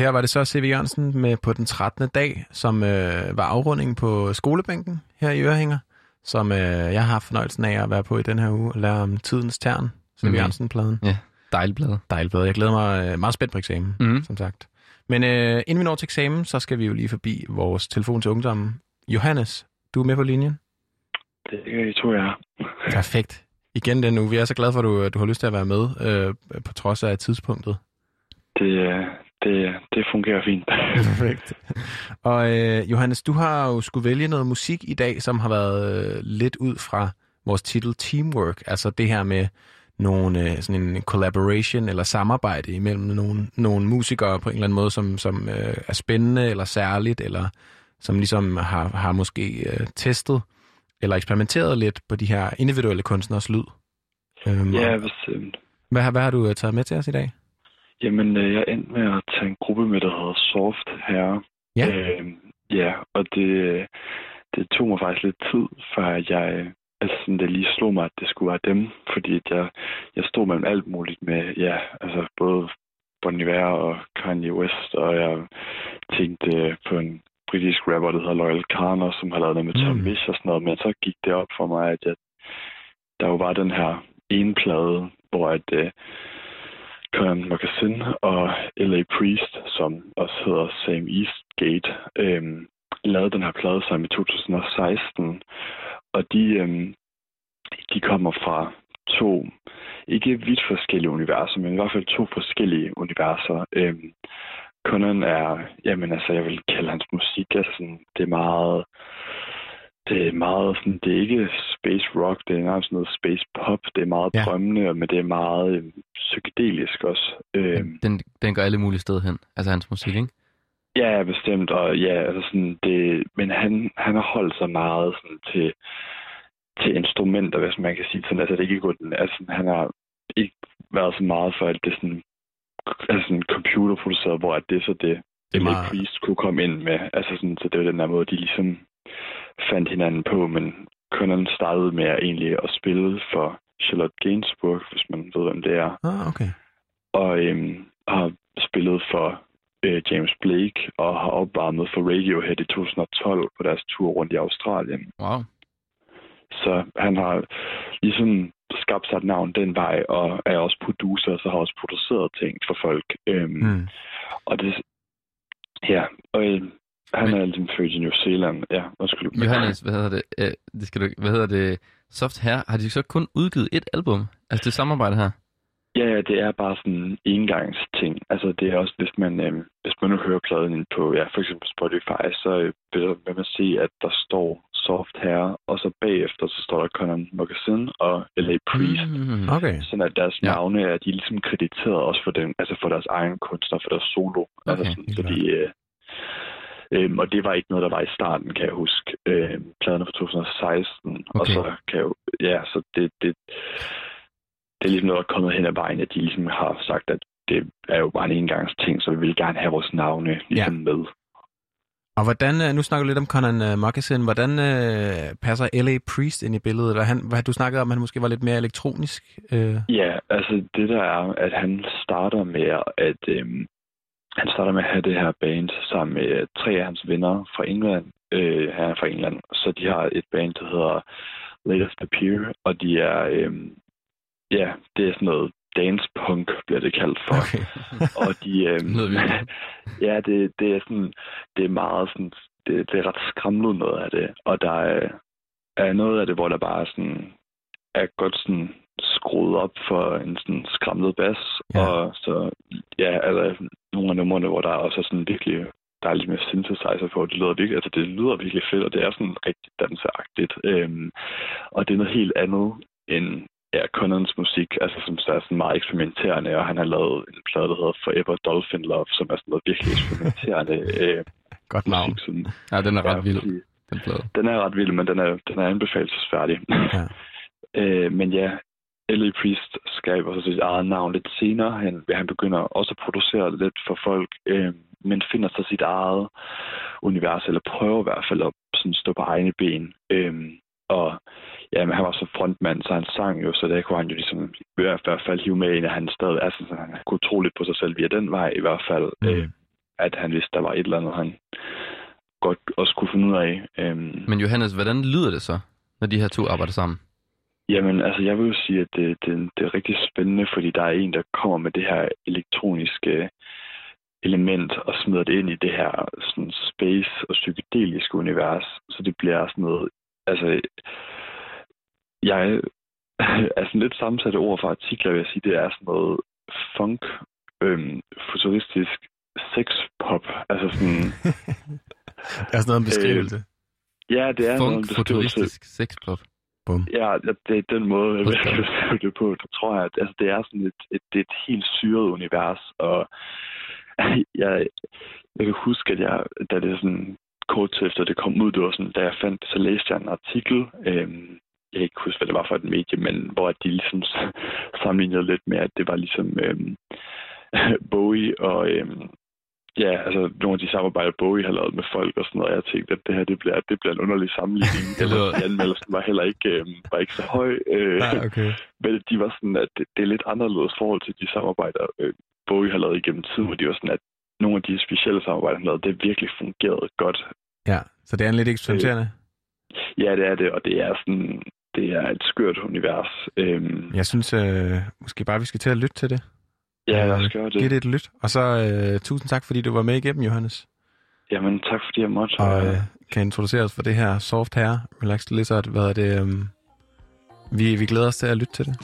Her var det så C.V. Jørgensen med på den 13. dag, som øh, var afrundingen på skolebænken her i Ørehænger, som øh, jeg har haft fornøjelsen af at være på i den her uge og lære om tidens tern, C.V. Mhm. Jørgensen-pladen. Ja, dejligt blad. Dejligt blad. Jeg glæder mig øh, meget spændt på eksamen, Mhm. som sagt. Men øh, inden vi når til eksamen, så skal vi jo lige forbi vores telefon til ungdommen. Johannes, du er med på linjen? Det øh, tror jeg. Perfekt. igen den uge. Vi er så glade for, at du, du har lyst til at være med, øh, på trods af tidspunktet. Det, øh, det, det fungerer fint. Perfekt. Og øh, Johannes, du har jo skulle vælge noget musik i dag, som har været øh, lidt ud fra vores titel Teamwork. Altså det her med nogle, øh, sådan en collaboration eller samarbejde imellem nogle, nogle musikere på en eller anden måde, som, som øh, er spændende eller særligt, eller som ligesom har, har måske øh, testet eller eksperimenteret lidt på de her individuelle kunstners lyd. Øhm, ja, bestemt. hvad, har- hvad har du øh, taget med til os i dag? Jamen, øh, jeg endte med at tage en gruppe med, der hedder Soft Herre. Ja. Øh, ja, og det, det tog mig faktisk lidt tid, før jeg, altså sådan, det lige slog mig, at det skulle være dem. Fordi at jeg, jeg stod mellem alt muligt med, ja, altså både Bon Iver og Kanye West, og jeg tænkte på en britisk rapper, der hedder Loyal Carner, som har lavet noget med Tom Mm. Misch og sådan noget, men så gik det op for mig, at jeg, der jo var den her ene plade, hvor at, øh, Conan Moccasin og L.A. Priest, som også hedder Sam Eastgate, øhm, lavede den her plade sammen i 2016. Og de, øhm, de kommer fra to, ikke vidt forskellige universer, men i hvert fald to forskellige universer. Øhm, Conan er, jamen altså, jeg vil kalde hans musik, altså sådan, det er meget, det er meget sådan, det er ikke space rock, det er nærmest noget space pop, det er meget Ja. drømmende, men det er meget øhm, psykedelisk også. Øhm, Den, den går alle mulige steder hen, altså hans musik, ikke? Ja, bestemt, og ja, altså sådan, det, men han, han har holdt sig meget sådan, til, til instrumenter, hvis man kan sige sådan, altså det er ikke gået, altså han har ikke været så meget for, at det er sådan, altså sådan computerproduceret, hvor at det er så det, Det er meget- Priest kunne komme ind med, altså sådan, så det var den der måde, de ligesom fandt hinanden på, men Conan startede med at egentlig at spille for Charlotte Gainsbourg, hvis man ved, hvem det er Ah, okay. og øhm, har spillet for øh, James Blake og har opvarmet for Radiohead i 2012 på deres tur rundt i Australien. Wow. Så han har ligesom skabt sig et navn den vej, og er også producer, så har også produceret ting for folk. Øhm, Mm. Og det, ja, og øh, han Men- er ligesom født i New Zealand. Ja, undskyld. Johannes, hvad hedder det? Øh, det skal du, hvad hedder det? Soft her, har de så kun udgivet et album? Altså det samarbejde her? Ja, ja, det er bare sådan en engangsting. Altså, det er også, hvis man, øhm, hvis man nu hører pladen ind på, ja, for eksempel Spotify, så øh, vil man se, at der står Soft her, og så bagefter, så står der Conan Moccasin og L.A. Priest. Mm. Okay. Sådan at deres Ja. navne er, de er ligesom krediteret også for, den, altså for deres egen kunstner, for deres solo. Okay, altså sådan, helt fordi, øh, øhm, og det var ikke noget, der var i starten, kan jeg huske. Øh, pladerne fra 2016. Og Okay. så kan jeg jo, ja, så det, det, det er ligesom noget, der er kommet hen ad vejen, at de ligesom har sagt, at det er jo bare en engangsting, så vi vil gerne have vores navne ligesom ja. med. Og hvordan, øh, nu snakker du lidt om Conan uh, Moccasin, hvordan uh, passer L.A. Priest ind i billedet? Hvad, han, hvad du snakkede om, at han måske var lidt mere elektronisk? Uh, Ja, altså det der er, at han starter med at øhm, han starter med at have det her band sammen med øh, tre af hans venner fra England. Øh, han er fra England, så de har et band, der hedder Latest Appear, og de er, øhm, ja, det er sådan noget dance punk, bliver det kaldt for. okay. Og de, vildt. ja, det, det er sådan, det er meget sådan, det, det er ret skræmlet noget af det, og der er, er noget af det, hvor der bare sådan, er godt sådan skruet op for en sådan skræmlet bas, Ja. og så, ja, altså nogle af numrene, hvor der også er sådan virkelig, der er lidt mere synthesizer på, det lyder virkelig, altså det lyder virkelig fedt, og det er sådan rigtig danseagtigt, øhm, og det er noget helt andet end ja, Conans musik, altså som så er sådan meget eksperimenterende, og han har lavet en plade, der hedder Forever Dolphin Love, som er sådan noget virkelig eksperimenterende øh, Godt navn. musik. Sådan, Ja, den er ret ja, vild, den plade. Den er ret vild, men den er, den er anbefalesfærdig. Ja. øh, men ja, L.A. Priest skaber så sit eget navn lidt senere. Han, han begynder også at producere lidt for folk, øh, men finder så sit eget univers, eller prøver i hvert fald at sådan stå på egne ben. Øh, og ja, men han var så frontmand, så han sang jo, så der kunne han jo ligesom i hvert fald hive med ind, at han stadig, altså så han kunne tro lidt på sig selv via den vej i hvert fald, mm. øh, at han vidste, der var et eller andet, han godt også kunne finde ud af. Øh, Men Johannes, hvordan lyder det så, når de her to arbejder sammen? Jamen, altså, jeg vil jo sige, at det, det, det er rigtig spændende, fordi der er en, der kommer med det her elektroniske element og smider det ind i det her sådan space og psykedeliske univers. Så det bliver sådan noget... Altså, jeg er sådan lidt sammensatte ord for artikler, vil jeg sige. Det er sådan noget funk, øhm, futuristisk sexpop. Altså sådan, er sådan noget en beskrivelse. ja, det er noget, Funk, der futuristisk sexpop. Bum. Ja, det er den måde, jeg vil det på. Der tror jeg, at altså, det er sådan et, et, er et helt syret univers, og jeg, jeg kan huske, at jeg, da det sådan kort tid efter det kom ud, det var sådan, da jeg fandt så læste jeg en artikel, øhm, jeg kan ikke huske, hvad det var for et medie, men hvor de ligesom sammenlignede lidt med, at det var ligesom øhm, Bowie og øhm, ja, altså nogle af de samarbejder, Bowie har lavet med folk og sådan noget. Jeg tænkte, at det her det bliver, det bliver en underlig sammenligning. Eller, anmeldelsen var heller ikke, øhm, var ikke så høj. Øh, Nej, okay. men de var sådan, at det, det er lidt anderledes forhold til de samarbejder, øh, Bowie har lavet igennem tiden, hvor de var sådan, at nogle af de specielle samarbejder, han lavede, det virkelig fungerede godt. Ja, så det er en lidt eksperimenterende. Ja, det er det, og det er sådan, det er et skørt univers. Øhm, Jeg synes øh, måske bare, vi skal til at lytte til det. Ja, lad Øh, os gøre Giv det. det et lyt. Og så øh, tusind tak, fordi du var med igennem, Johannes. Jamen, tak fordi jeg måtte. Og øh, kan introducere os for det her Soft Hair Relaxed Lizard. Hvad er det? Øh, vi, vi glæder os til at lytte til det.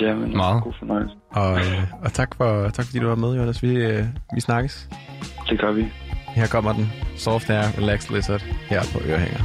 Jamen, Meget. god fornøjelse. Og, øh, og tak, for, tak fordi du var med, Johannes. Vi, øh, vi snakkes. Det gør vi. Her kommer den. Soft Hair Relaxed Lizard her på Ørehænger.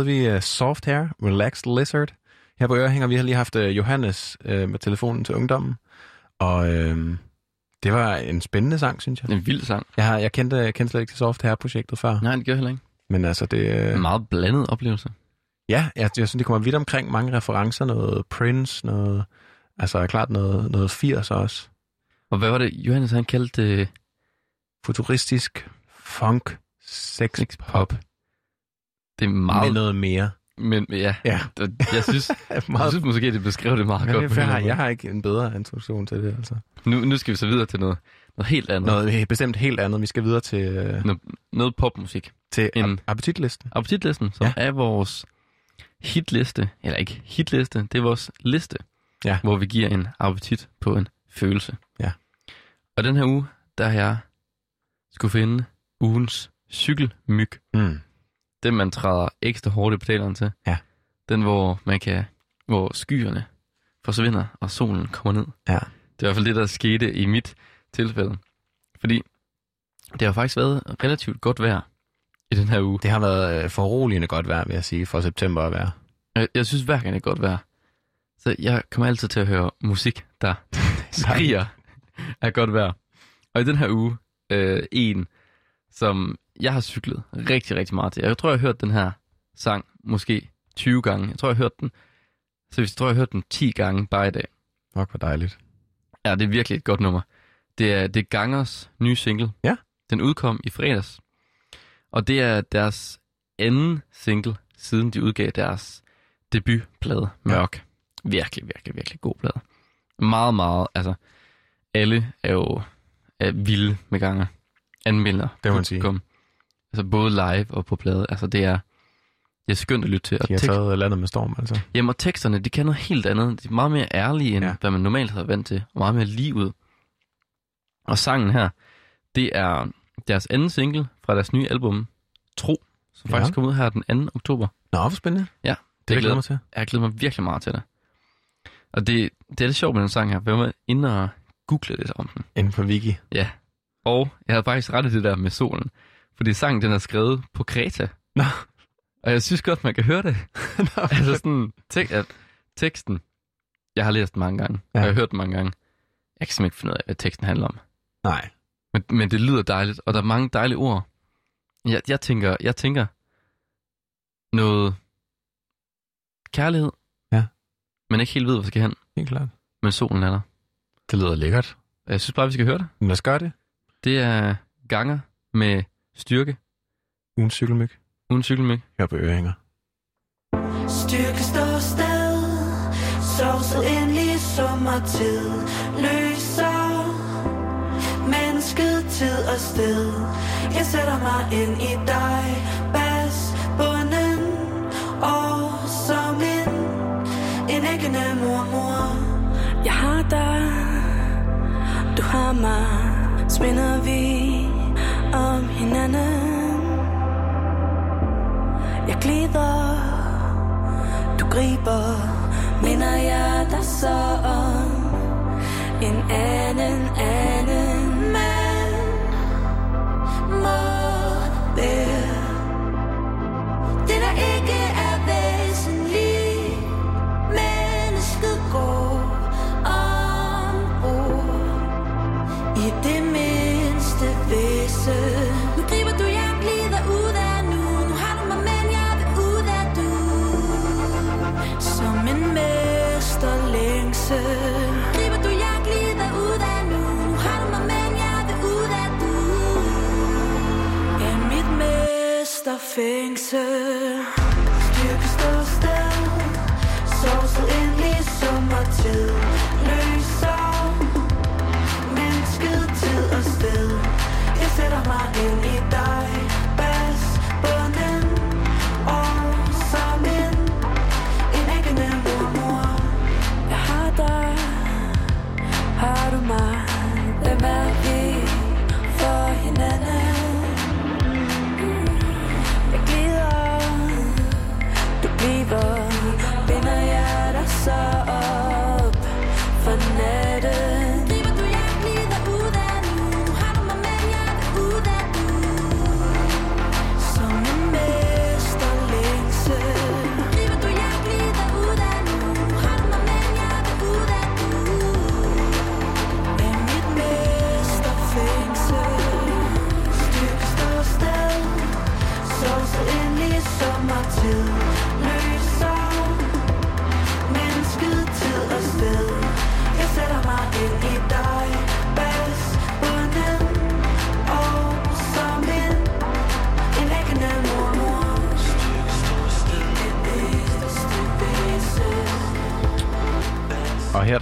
Havde vi uh, Soft Hair Relaxed Lizard. Her på Ørehænger, vi har lige haft uh, Johannes uh, med telefonen til ungdommen. Og uh, det var en spændende sang, synes jeg. En vild sang. Jeg, har, jeg, kendte, jeg kendte slet ikke til Soft Hair-projektet før. Nej, det gør jeg heller ikke. Men altså, det... En Uh, meget blandet oplevelse. ja, jeg, jeg synes, det kommer vidt omkring mange referencer. Noget Prince, noget... Altså, klart noget, noget 80 også. Og hvad var det, Johannes han kaldte det? Futuristisk funk Sex pop. Det er meget... Med noget mere. Men ja, Ja. jeg synes, jeg Meget synes måske, det beskrev det meget godt. det, jeg, har, jeg ikke en bedre introduktion til det. Altså. Nu, nu skal vi så videre til noget, noget helt andet. Noget, Noget bestemt helt andet. Vi skal videre til, øh, noget popmusik. til En- en... appetitlisten. Appetitlisten, som ja. er vores hitliste. Eller ikke hitliste, det er vores liste. Ja. Hvor vi giver en appetit på en følelse. Ja. Og den her uge, der har jeg skulle finde ugens cykelmyg. Mm. Den, man træder ekstra hårdt i pedalerne til. Ja. Den, hvor man kan, hvor skyerne forsvinder, og solen kommer ned. Ja. Det er i hvert fald det, der skete i mit tilfælde. Fordi det har faktisk været relativt godt vejr i den her uge. Det har været øh, foruroligende godt vejr, vil jeg sige, for september at være. Jeg, jeg synes hver gang det er godt vejr. Så jeg kommer altid til at høre musik, der skriger af godt vejr. Og i den her uge, øh, en, som jeg har cyklet rigtig, rigtig meget til. Jeg tror, jeg har hørt den her sang måske 20 gange. Jeg tror, jeg har hørt den, så jeg tror, jeg har hørt den 10 gange bare i dag. Nok hvor dejligt. Ja, det er virkelig et godt nummer. Det er, det er Gangers nye single. Ja. Den udkom i fredags. Og det er deres anden single, siden de udgav deres debutplade, Mørk. Ja. Virkelig, virkelig, virkelig god plade. Meget, meget, altså, alle er jo er vilde med Ganger. Anmelder. Det må man sige. Altså både live og på plade. Altså det er, det er skønt at lytte til. Og De har tekst- taget landet med storm, altså. Jamen, og teksterne, de kan noget helt andet. De er meget mere ærlige, end Ja. hvad man normalt har vant til. Og meget mere livet. Og sangen her, det er deres anden single fra deres nye album, Tro, som Ja. faktisk kom ud her den 2. oktober. Nå, hvor spændende. Ja, Det jeg glæder glæder- mig til. Jeg glæder mig virkelig meget til det. Og det, det er lidt sjovt med den sang her, for jeg var inde og google lidt om den. Inden for Wiki. Ja. Og jeg havde faktisk ret i det der med solen. Fordi sangen, den er skrevet på Kreta. Nå. Og jeg synes godt, man kan høre det. Nå, altså sådan, tek- at teksten, jeg har læst den mange gange, ja. Og jeg har hørt den mange gange. Jeg kan simpelthen ikke finde ud af, hvad teksten handler om. Nej. Men, men det lyder dejligt, og der er mange dejlige ord. Jeg, jeg, tænker, jeg tænker noget kærlighed, Ja. men ikke helt ved, hvor vi skal hen. Helt klart. Men solen er der. Det lyder lækkert. Jeg synes bare, vi skal høre det. Men lad os gøre det. Det er ganger med styrke, Ugen cykelmyg. uden cykelmyg. Hør på ørehænger. Styrke står sted Sovset i sommertid Løser Mennesket tid og sted Jeg sætter mig ind i dig Bas bunden Og som en En æggende mormor Jeg har dig Du har mig Sminder vi om hinanden Jeg glider du griber, minder jeg dig så om en anden, anden mand må være.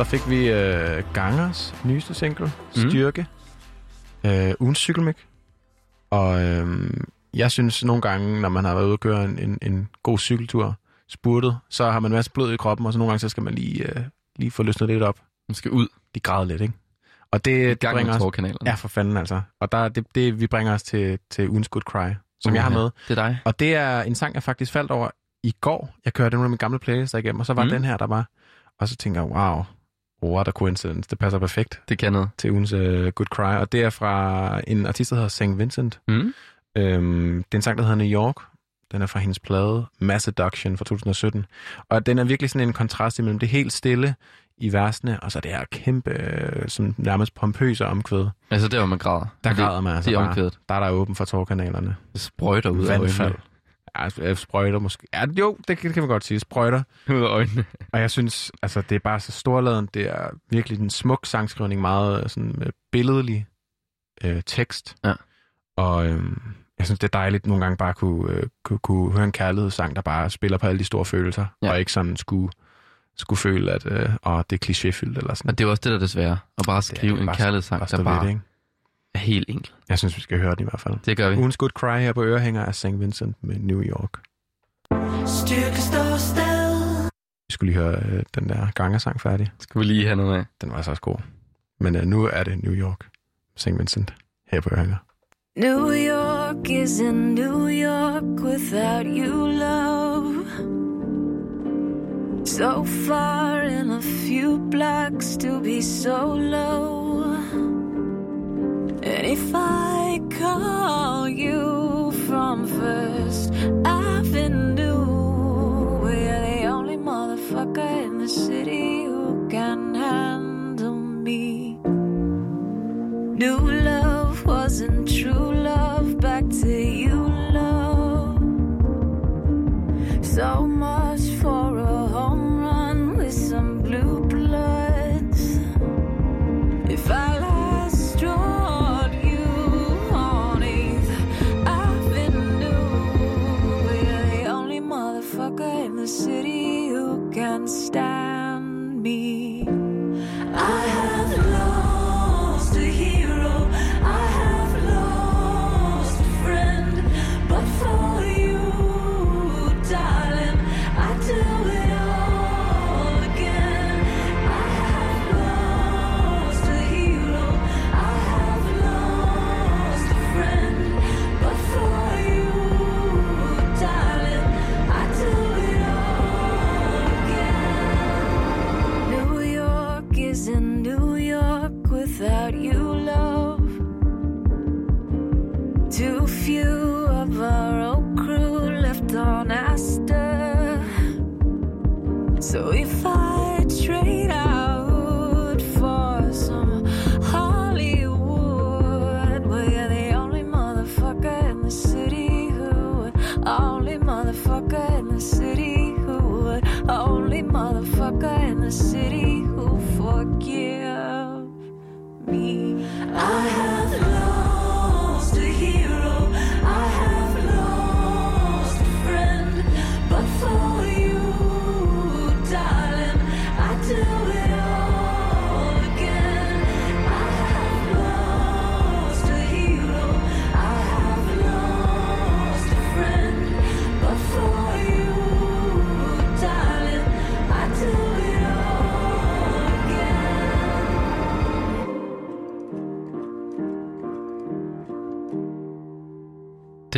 Fik vi øh, Gangers nyeste single, Mm. Styrke, øh, ugens cykelmik. Og øh, jeg synes nogle gange, når man har været ude og køre en, en, en god cykeltur, spurtet, så har man en masse blod i kroppen, og så nogle gange så skal man lige, øh, lige få løsnet lidt op. Man skal ud De græder lidt, ikke? Og det, det bringer med os... Ja, for fanden altså. Og der, det, det, vi bringer os til, til ugens Good Cry, som jeg har med. Det er dig. Og det er en sang, jeg faktisk faldt over i går. Jeg kørte nogle af mine gamle playlister igennem, og så var mm. den her, der var. Og så tænker jeg, wow, what a coincidence. Det passer perfekt Det kan noget. til ugens uh, Good Cry. Og det er fra en artist, der hedder St. Vincent. Mm. Øhm, det er en sang, der hedder New York. Den er fra hendes plade Mass Seduction fra 2017. Og den er virkelig sådan en kontrast imellem det helt stille i versene, og så det her kæmpe, øh, sådan nærmest pompøse omkvæd. Altså der, hvor man græder. Der det, græder man altså Det er bare. omkvædet. Der er der åben for tårkanalerne. Det sprøjter ud af øjnene. Ja, altså, sprøjter måske. Ja, jo, det kan, det kan man godt sige. Sprøjter. Ud af øjnene. Og jeg synes, altså, det er bare så storladen. Det er virkelig en smuk sangskrivning, meget øh, sådan øh, billedlig øh, tekst. Ja. Og øh, jeg synes, det er dejligt nogle gange bare at kunne, øh, kunne, kunne høre en kærlighedssang, der bare spiller på alle de store følelser, Ja. og ikke sådan skulle, skulle føle, at øh, åh, det er klichéfyldt eller sådan. Og det er også det, der er det svære. At bare skrive en bare- kærlighedssang, bare der stå bare det, ikke? Er helt enkel. Jeg synes, vi skal høre den i hvert fald. Det gør vi. Ugens Good Cry her på Ørehænger af St. Vincent med New York. Styrke står sted. Vi skulle lige høre øh, den der gangersang færdig. Skal vi lige have noget af. Den var altså også god. Men øh, nu er det New York. St. Vincent her på Ørehænger. New York is in New York without you, love. So far in a few blocks to be so low. And if I call you from First Avenue, we're the only motherfucker in the city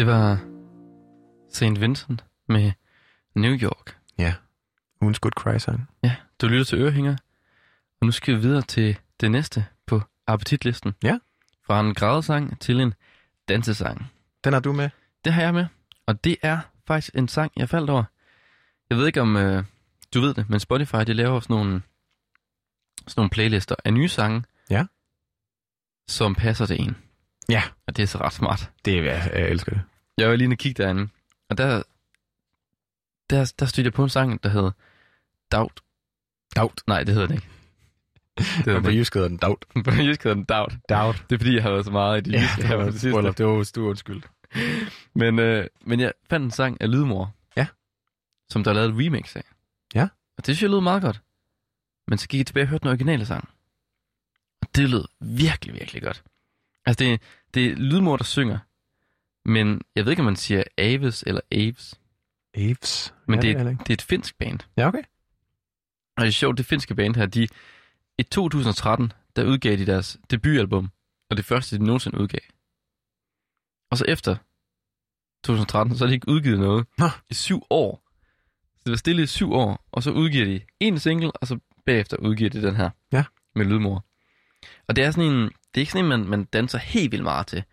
Det var St. Vincent med New York. Ja. Ugens Good Cry-sang. Ja, du lytter til Ørehænger. Og nu skal vi videre til det næste på appetitlisten. Ja. Fra en grædesang til en dansesang. Den har du med. Det har jeg med. Og det er faktisk en sang, jeg faldt over. Jeg ved ikke om øh, du ved det, men Spotify de laver sådan nogle, sådan nogle playlister af nye sange. Ja. Som passer til en. Ja. Og det er så ret smart. Det er, jeg, jeg elsker det. Jeg var lige inde og kigge derinde, og der, der, der stødte jeg på en sang, der hed Doubt. Doubt. Nej, det hedder den ikke. Det hedder på jysk hedder den Doubt. På jysk hedder den Doubt. Doubt. Det er fordi, jeg har været så meget i det Ja, jyske her på det sidste. bryllup. Det var du undskyld. Men, øh, men jeg fandt en sang af Lydmor. Ja. Som der er lavet et remix af. Ja. Og det synes jeg lød meget godt. Men så gik jeg tilbage og hørte den originale sang. Og det lød virkelig, virkelig godt. Altså, det, det er lydmor, der synger. Men jeg ved ikke, om man siger Aves eller Aves. Aves. Men ja, det, er ikke. det er et finsk band. Ja, okay. Og det er sjovt, det finske band her, de, i 2013, der udgav de deres debutalbum, og det første, de nogensinde udgav. Og så efter 2013, så har de ikke udgivet noget Nå. i syv år. Så det var stille i syv år, og så udgiver de en single, og så bagefter udgiver de den her. Ja. Med lydmor. Og det er sådan en, det er ikke sådan en, man, man danser helt vildt meget til.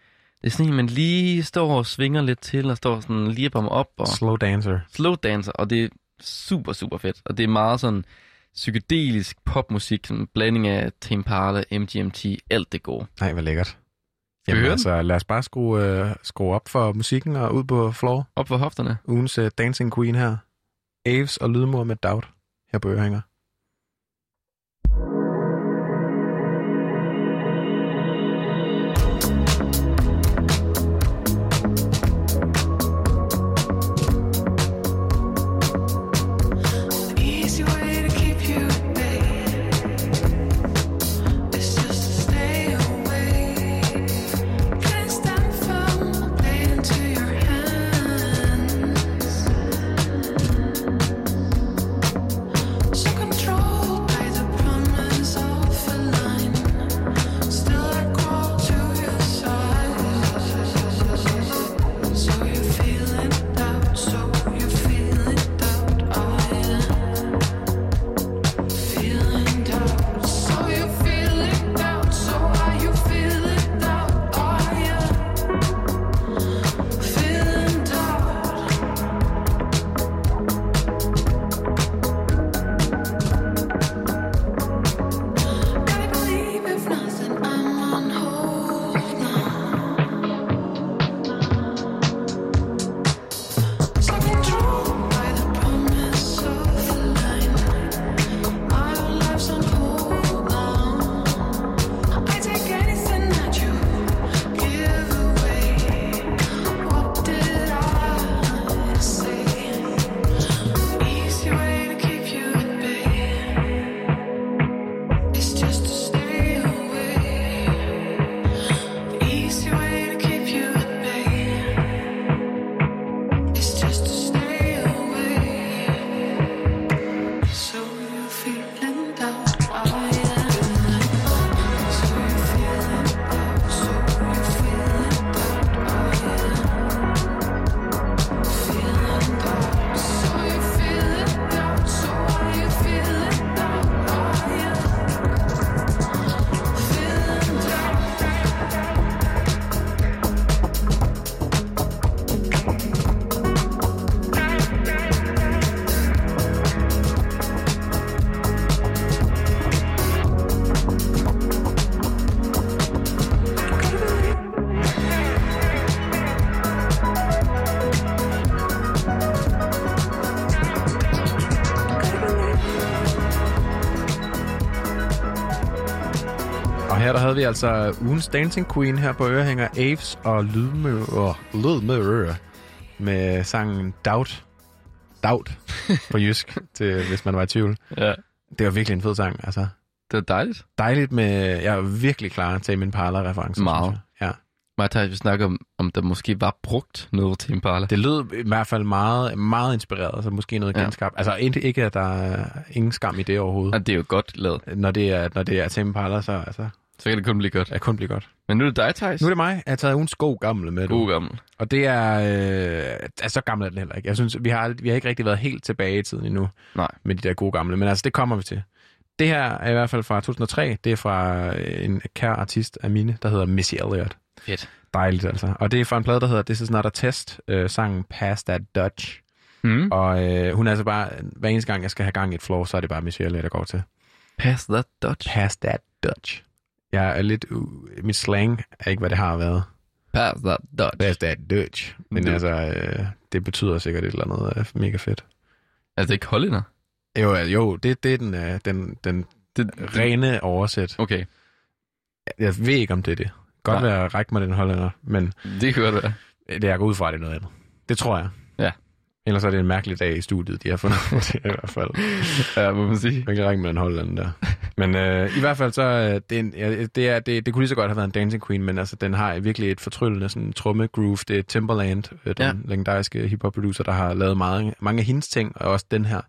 Det er sådan en, man lige står og svinger lidt til, og står sådan lige på mig op, og Slow dancer. slow dancer, og det er super, super fedt. Og det er meget sådan psykedelisk popmusik, sådan en blanding af Tame Impala, MGMT, alt det gode. Nej, hvor lækkert. Jamen høre den? altså, lad os bare skrue, øh, skrue op for musikken og ud på floor. Op for hofterne. Ugens øh, Dancing Queen her. Aves og Lydmor med Doubt her på Ørehænger. Vi altså ugens Dancing Queen her på Ørehænger. Aves og Lydmør. Lydmør. Med sangen Doubt. Doubt på jysk, til, hvis man var i tvivl. Ja. Det var virkelig en fed sang. Altså, Det var dejligt. dejligt med... Jeg er virkelig klar til min parler-reference. Meget. Ja. Mig og vi snakker om, om der måske var brugt noget til Impala. Det lød i hvert fald meget, meget inspireret, så måske noget Ja. genskabt. Altså ikke, ikke, at der er ingen skam i det overhovedet. Og det er jo godt lavet. Når det er, når det er Tame Impala, så altså, Så kan det kun blive godt. det kan kun blive godt. Men nu er det dig, Thijs. Nu er det mig. Jeg har taget ugens god gamle med. God gammel. Og det er... Øh, altså, så gammel er den heller ikke. Jeg synes, vi har, vi har ikke rigtig været helt tilbage i tiden endnu Nej. med de der gode gamle. Men altså, det kommer vi til. Det her er i hvert fald fra 2003. Det er fra øh, en kær artist af mine, der hedder Missy Elliott. Fedt. Dejligt altså. Og det er fra en plade, der hedder This Is Not A Test. Øh, sangen Pass That Dutch. Mm. Og øh, hun er altså bare... Hver eneste gang, jeg skal have gang i et floor, så er det bare Missy Elliott, der går til. Pass that Dutch. Pass That Dutch. Jeg er lidt... Uh, mit slang er ikke, hvad det har været. Pass that Dutch. Pass That Dutch. Men Du- altså, øh, det betyder sikkert et eller andet øh, mega fedt. Er det ikke hollænder? Jo, øh, jo det, det er den, øh, den, den Det, rene oversæt. Okay, Jeg ved ikke, om det er det. Godt Nej. være at række mig den hollænder, men det kan godt være. det jeg går ud fra, at det er noget andet. Det tror jeg. Ja. Ellers er det en mærkelig dag i studiet, de har fundet det i hvert fald. Ja, må man sige. Jeg kan ringe med den Holland der. Men øh, i hvert fald så, øh, det, er en, ja, det, er, det, det kunne lige så godt have været en Dancing Queen, men altså, den har virkelig et fortryllende sådan, tromme groove. Det er Timberland, øh, den Ja. legendariske hiphop producer, der har lavet meget, mange af hendes ting, og også den her.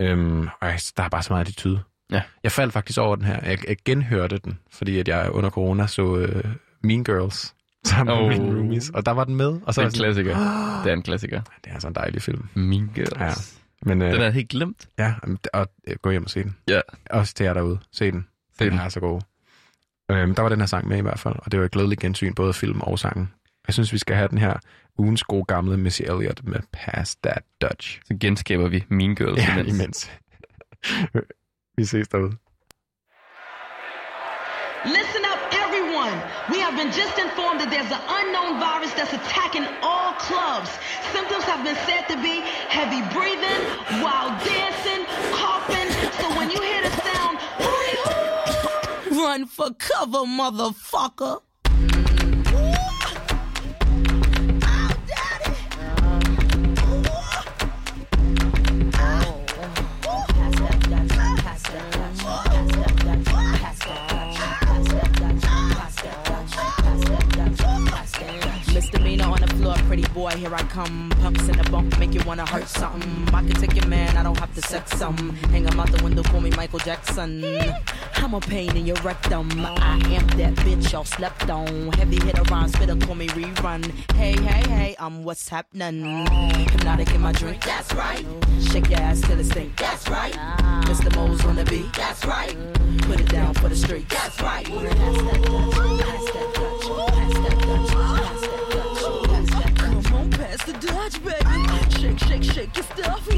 Øhm, og der er bare så meget attitude. Ja. Jeg faldt faktisk over den her. Jeg, jeg genhørte den, fordi at jeg under corona så øh, Mean Girls sammen Oh. med mine roomies, og der var den med. Og så Det er en jeg sådan, klassiker. Det er en klassiker. Det er altså en dejlig film. Mean Girls. Ja. Men, øh, Den er helt glemt. Ja, og øh, gå hjem og se den. Ja. Også til jer derude. Se den. Se Den den. er så god. Øhm, der var den her sang med i hvert fald, og det var et glædeligt gensyn, både film og sangen. Jeg synes, vi skal have den her ugens gode gamle Missy Elliott med Pass That Dutch. Så genskaber vi Mean Girls Ja, imens. imens. vi ses derude. Listen up, everyone. We have been just informed that there's an unknown virus that's attacking all clubs. Symptoms have been said to be heavy breathing, wild dancing, coughing. So when you hear the sound, run for cover, motherfucker. Pretty boy, here I come. Pumps in the bump, make you wanna hurt something. I can take your man, I don't have to sex some. Hang him out the window, call me Michael Jackson. I'm a pain in your rectum. I am that bitch y'all slept on. Heavy hitter rhyme, spitter, call me rerun. Hey, hey, hey, I'm what's happening. Hypnotic in my drink, that's right. Shake your ass till it stink, that's right. Mr. Mo's on the beat, that's right. Put it down for the street, that's right. Pass Shake, shake, shake your stuff, that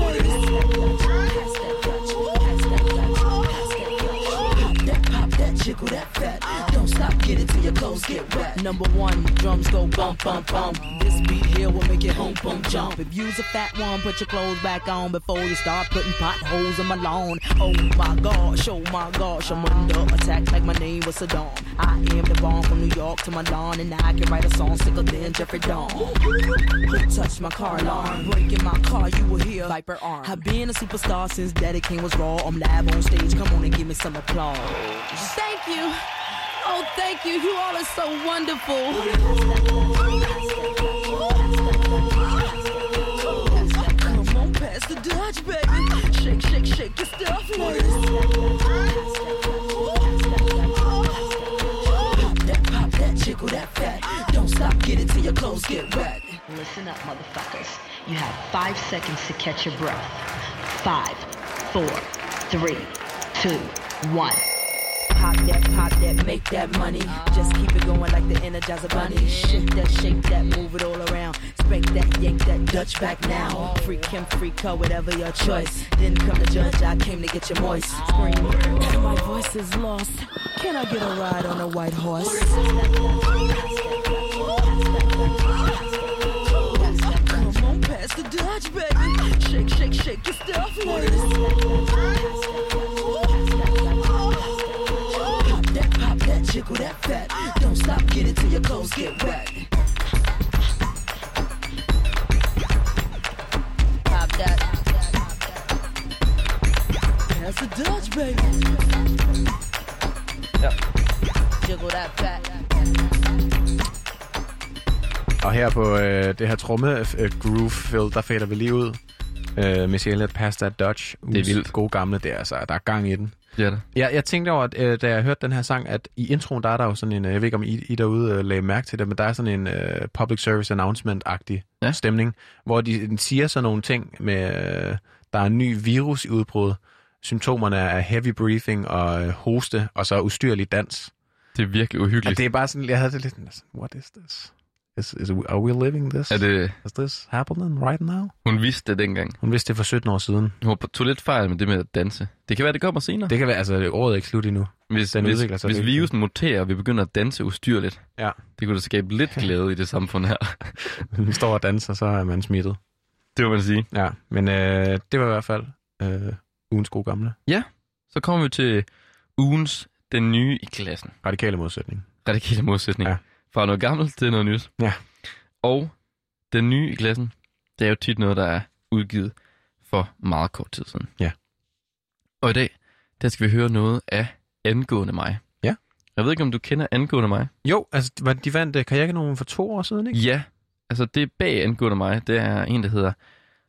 that, pop that, jiggle that fat. Don't stop, get it till your clothes get wet. Number one, drums go bump, bump, bump. This beat here will make it home boom, jump. If you's a fat one, put your clothes back on before you start putting potholes in my lawn. Oh my gosh, oh my gosh, I'm under attack like my name was Saddam. I am the bomb from New York to my lawn, and I can write a song sicker than Jeffrey Dawn. Who touched my car alarm? Breaking my car, you will hear Viper arm. I've been a superstar since Daddy King was raw. I'm live on stage, come on and give me some applause. Thank you. Oh, thank you. You all are so wonderful. Come on, pass the Dutch, baby. Shake, shake, shake your stuff, Pop that, pop that, jiggle that fat. Don't stop, get it till your clothes get wet. Listen up, motherfuckers. You have five seconds to catch your breath. Five, four, three, two, one. Pop that, pop that, make that money. Just keep it going like the Energizer Bunny. Shake that, shake that, move it all around. Spank that, yank that, Dutch back now. Freak him, freak her, whatever your choice. Didn't come to judge, I came to get you moist. Scream, my voice is lost. Can I get a ride on a white horse? Come on, pass the Dutch, baby. Shake, shake, shake your stuff, Pop that, jiggle that fat. Don't stop, get it till your clothes get wet. Pop that. Pass the Dutch, baby. Jiggle that fat. Og her på øh, det her tromme øh, groove fill, der fader vi lige ud. Øh, Missy Elliott, Pass That Dutch. Det er vildt. Gode gamle, det er altså, der er gang i den. Ja, det. Jeg, jeg tænkte over, at, øh, da jeg hørte den her sang, at i introen, der er der jo sådan en, øh, jeg ved ikke, om I, I derude øh, lagde mærke til det, men der er sådan en øh, public service announcement-agtig Ja. ja. stemning, hvor de, de siger sådan nogle ting med, øh, der er en ny virus i udbrud, symptomerne er heavy breathing og øh, hoste, og så ustyrlig dans. Det er virkelig Og uhyggeligt. det er bare sådan, jeg havde det lidt, sådan, what is this? Is, is, are we living this? Er det, Is this happening right now? hun vidste det dengang. Hun vidste det for 17 år siden. Hun var på toiletfejl med det med at danse. Det kan være, det kommer senere. Det kan være, altså året er ikke slut endnu. hvis, den hvis, sig hvis virusen muterer, og vi begynder at danse ustyrligt, Ja. det kunne da skabe lidt glæde i det samfund her. Når man står og danser, så er man smittet. det må man sige. Ja, men øh, det var i hvert fald øh, ugens gode gamle. Så kommer vi til ugens Den Nye i klassen. Radikale modsætning. Radikale modsætning. Ja. Fra noget gammelt til noget nyt. Ja. Og Den Nye i klassen, det er jo tit noget, der er udgivet for meget kort tid siden. Ja. Og i dag, der skal vi høre noget af Angående mig. Ja. Jeg ved ikke, om du kender Angående mig? Jo, altså, var- de vandt uh, kajakkanonen for to år siden, ikke? Ja, altså det bag Angående mig, det er en, der hedder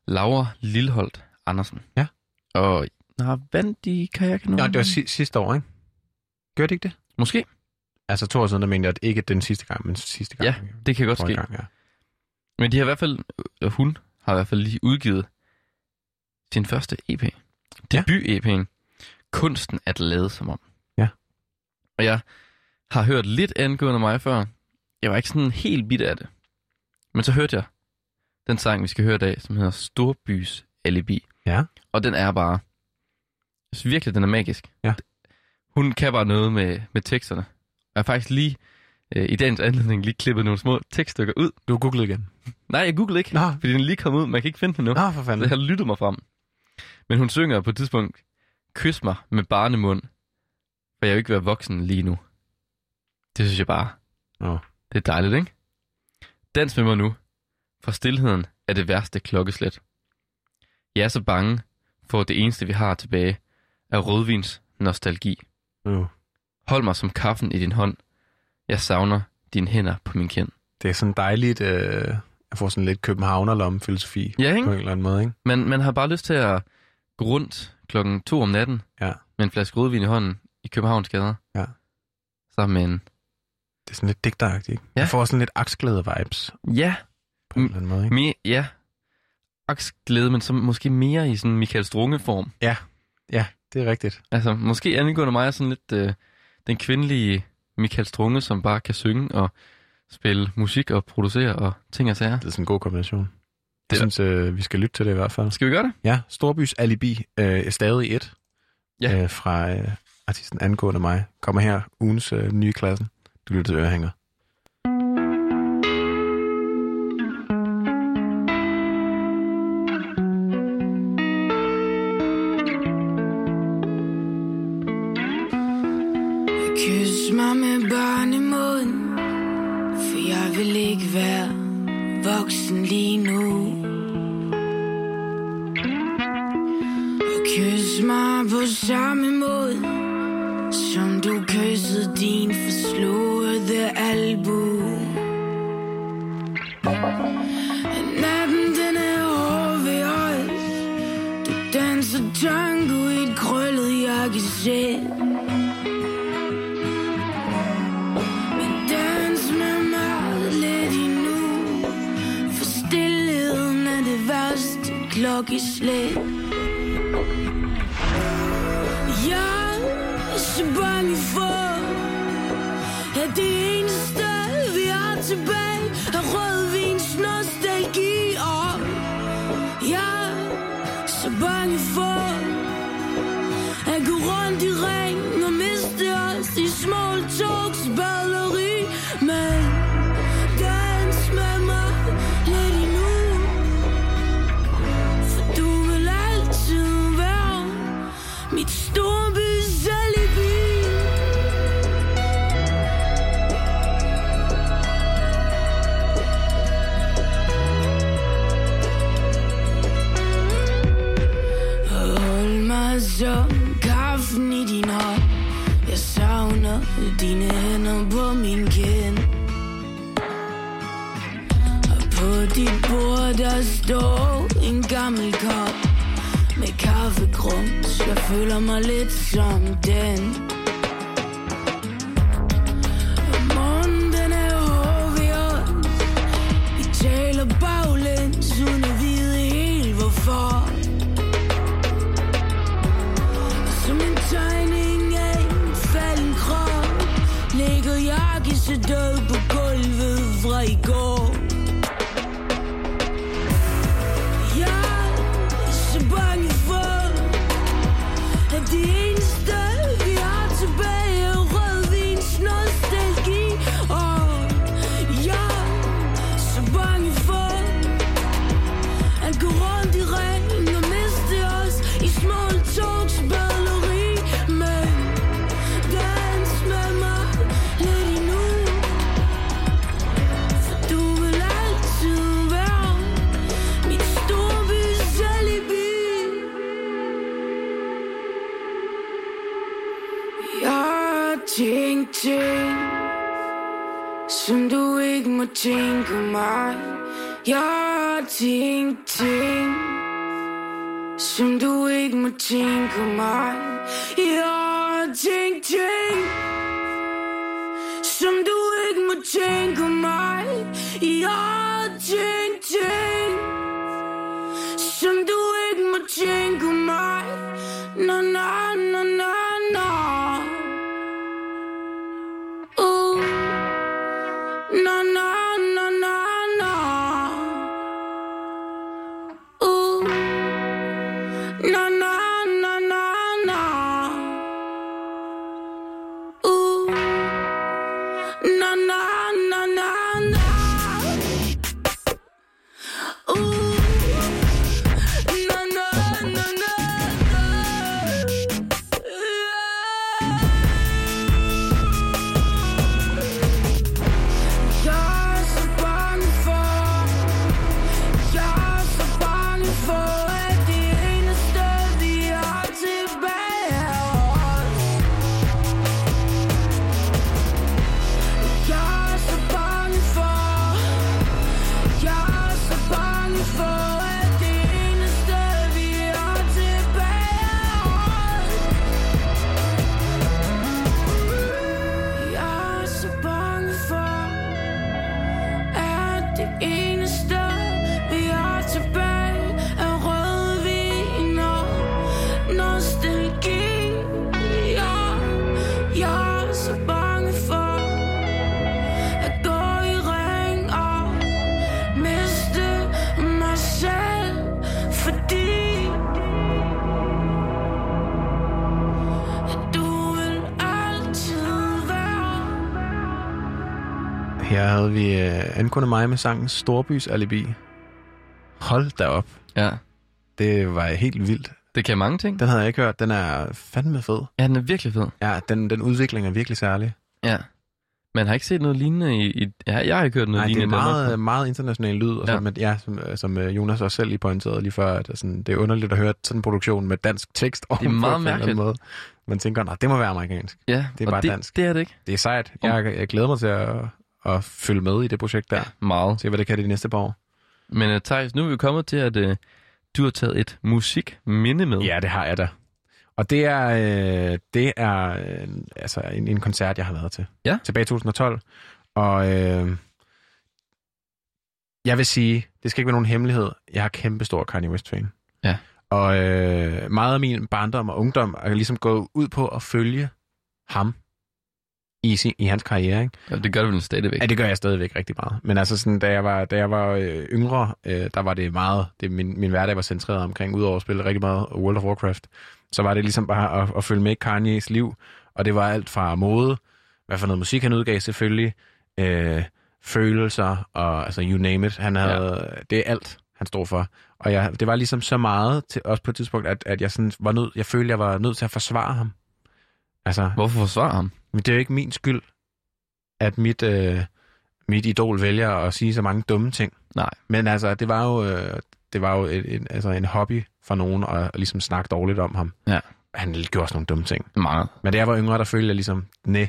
Laura Lilholdt Andersen. Ja. Og har vandt de kajakkanonen? Ja, det var si- sidste år, ikke? Gjorde det ikke det? Måske. Altså to år siden, der mente jeg, at ikke den sidste gang, men sidste gang. Ja, det kan godt ske. Gang, ja. Men de har i hvert fald, øh, hun har i hvert fald lige udgivet sin første EP. Debut-EP'en. Kunsten at lade som om. Ja. Og jeg har hørt lidt angående mig før. Jeg var ikke sådan helt bit af det. Men så hørte jeg den sang, vi skal høre i dag, som hedder Storbys Alibi. Ja. Og den er bare... Jeg synes virkelig, den er magisk. Ja. Hun kan bare noget med, med teksterne. Jeg har faktisk lige øh, i dagens anledning lige klippet nogle små tekststykker ud. Du har googlet igen? Nej, jeg googlede ikke, Nå. fordi den er lige kommet ud. Man kan ikke finde den nu. Nå, for Så fanden. jeg har lyttet mig frem. Men hun synger på et tidspunkt, Kys mig med barnemund, for jeg vil ikke være voksen lige nu. Det synes jeg bare, Nå. det er dejligt, ikke? Dans med mig nu, for stillheden er det værste klokkeslæt. Jeg er så bange for, at det eneste, vi har tilbage, er rødvins nostalgi. Nu. Hold mig som kaffen i din hånd. Jeg savner dine hænder på min kind. Det er sådan dejligt, øh, jeg får sådan lidt københavnerlomme-filosofi. Ja, ikke? På en eller anden måde, ikke? Man, man har bare lyst til at gå rundt klokken to om natten Ja. med en flaske rødvin i hånden i Københavns gader. Ja. Sammen med en... Det er sådan lidt digteragtigt, ikke? Ja. Jeg får sådan lidt aksglæde-vibes Ja, på en eller anden måde, ikke? mere, ja. Aksglæde, men som måske mere i sådan Michael Strunge-form. Ja, det er rigtigt. Altså, måske angående mig er sådan lidt øh, den kvindelige Michael Strunge, som bare kan synge og spille musik og producere og ting og sager. Det er sådan en god kombination. Det Jeg synes, øh, vi skal lytte til det i hvert fald. Skal vi gøre det? Ja, Storbys Alibi øh, er stadig et Ja. øh, fra øh, artisten Angående mig. Kommer her, ugens øh, nye klassen. Du lytter til Ørehænger. Tango i et krøllet jakkesæt Dans med mig lidt endnu For stillheden er det værste klokkeslæt Jeg er så bange for At det eneste vi har tilbage kaffegrums Jeg føler mig lidt Jeg tænkte ting Som du ikke må tænke mig Jeg tænkte ting Som du ikke må tænke mig Jeg tænkte ting Som du ikke må tænke mig Na na na na havde vi øh, angående mig med sangen Storbys Alibi. Hold da op. Ja, Det var helt vildt. det kan mange ting. Den havde jeg ikke hørt. Den er fandme fed. Ja, den er virkelig fed. Ja, den, den udvikling er virkelig særlig. Ja. Man har ikke set noget lignende i... i ja, jeg har ikke hørt noget Nej, det er lignende i Danmark. meget, meget international lyd, og Ja. som, ja, som, øh, som øh, Jonas også selv lige pointerede lige før, at sådan, det er underligt at høre sådan en produktion med dansk tekst meget på en eller anden mærkeligt. Måde. Man tænker, nej, det må være amerikansk. Ja, Det er bare det, dansk. det er det ikke. Det er sejt. Jeg, jeg glæder mig til at, at følge med i det projekt der. Meget. Se, hvad det kan de næste par år. Men uh, Thijs, nu er vi kommet til, at uh, du har taget et musikminde med. Ja, det har jeg da. Og det er, øh, det er øh, altså en, en koncert, jeg har været til. Ja. Tilbage i 2012. Og øh, jeg vil sige, det skal ikke være nogen hemmelighed, jeg er kæmpe stor Kanye West-fan. Ja. Og øh, meget af min barndom og ungdom er ligesom gået ud på at følge ham i, sin, i hans karriere. Ikke? Ja, det gør du vel stadigvæk. Ja, det gør jeg stadigvæk rigtig meget. Men altså, sådan, da jeg var, da jeg var øh, yngre, øh, der var det meget, det, min, min hverdag var centreret omkring, udover at spille rigtig meget World of Warcraft, så var det ligesom bare at, at følge med i Kanye's liv, og det var alt fra mode, hvad for noget musik han udgav selvfølgelig, øh, følelser, og altså you name it. Han havde, ja. Det er alt, han stod for. Og jeg, det var ligesom så meget, til, også på et tidspunkt, at, at jeg, sådan var nød, jeg følte, jeg var nødt til at forsvare ham. Altså, Hvorfor forsvare ham? men det er jo ikke min skyld, at mit, øh, mit idol vælger at sige så mange dumme ting. Nej. Men altså, det var jo, øh, det var jo et, et, altså en hobby for nogen at, at ligesom snakke dårligt om ham. Ja. Han gjorde også nogle dumme ting. Meget. Men da jeg var yngre, der følte jeg ligesom, nej,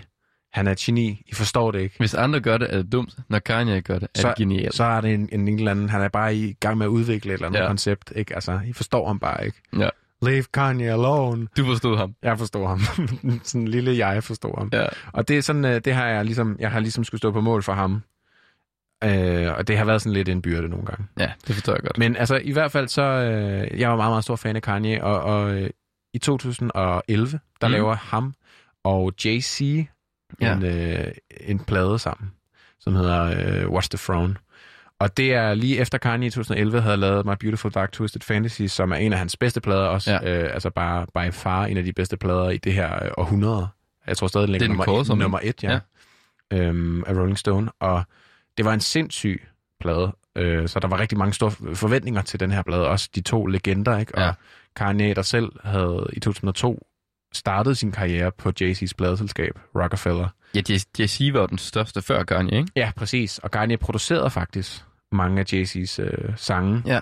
han er et geni, I forstår det ikke. Hvis andre gør det, er det dumt. Når Kanye gør det, er Så- det genialt. Så er det en, en, en eller anden, han er bare i gang med at udvikle et eller andet Ja. ja. koncept, ikke? Altså, I forstår ham bare ikke. Ja. Leave Kanye alone. Du forstod ham. Jeg forstår ham. sådan en lille jeg forstår ham. Ja. Og det er sådan, øh, det har jeg ligesom, jeg har ligesom skulle stå på mål for ham. Øh, og det har været sådan lidt en byrde nogle gange. Ja, det forstår jeg godt. Men altså, i hvert fald så, øh, jeg var meget, meget stor fan af Kanye, og, og øh, i 2011, der Mm. laver ham og Jay-Z Ja. en, øh, en plade sammen, som hedder øh, Watch the Throne. Og det er lige efter Kanye i 2011 havde lavet My Beautiful Dark Twisted Fantasy, som er en af hans bedste plader også. Ja. Ja. Øh, altså bare by far en af de bedste plader i det her øh, århundrede. Jeg tror stadig, den ligger nummer, kåret et, nummer et, ja. ja. Øhm, af Rolling Stone. Og det var en sindssyg plade. Øh, så der var rigtig mange store forventninger til den her plade. Også de to legender, ikke? Ja. Og Kanye, der selv havde i 2002 startet sin karriere på Jay-Z's pladeselskab, Rockefeller. Ja, Jay-Z var jo den største før Kanye, ikke? Ja, præcis. Og Kanye producerede faktisk mange af Jay-Z's øh, sange Ja.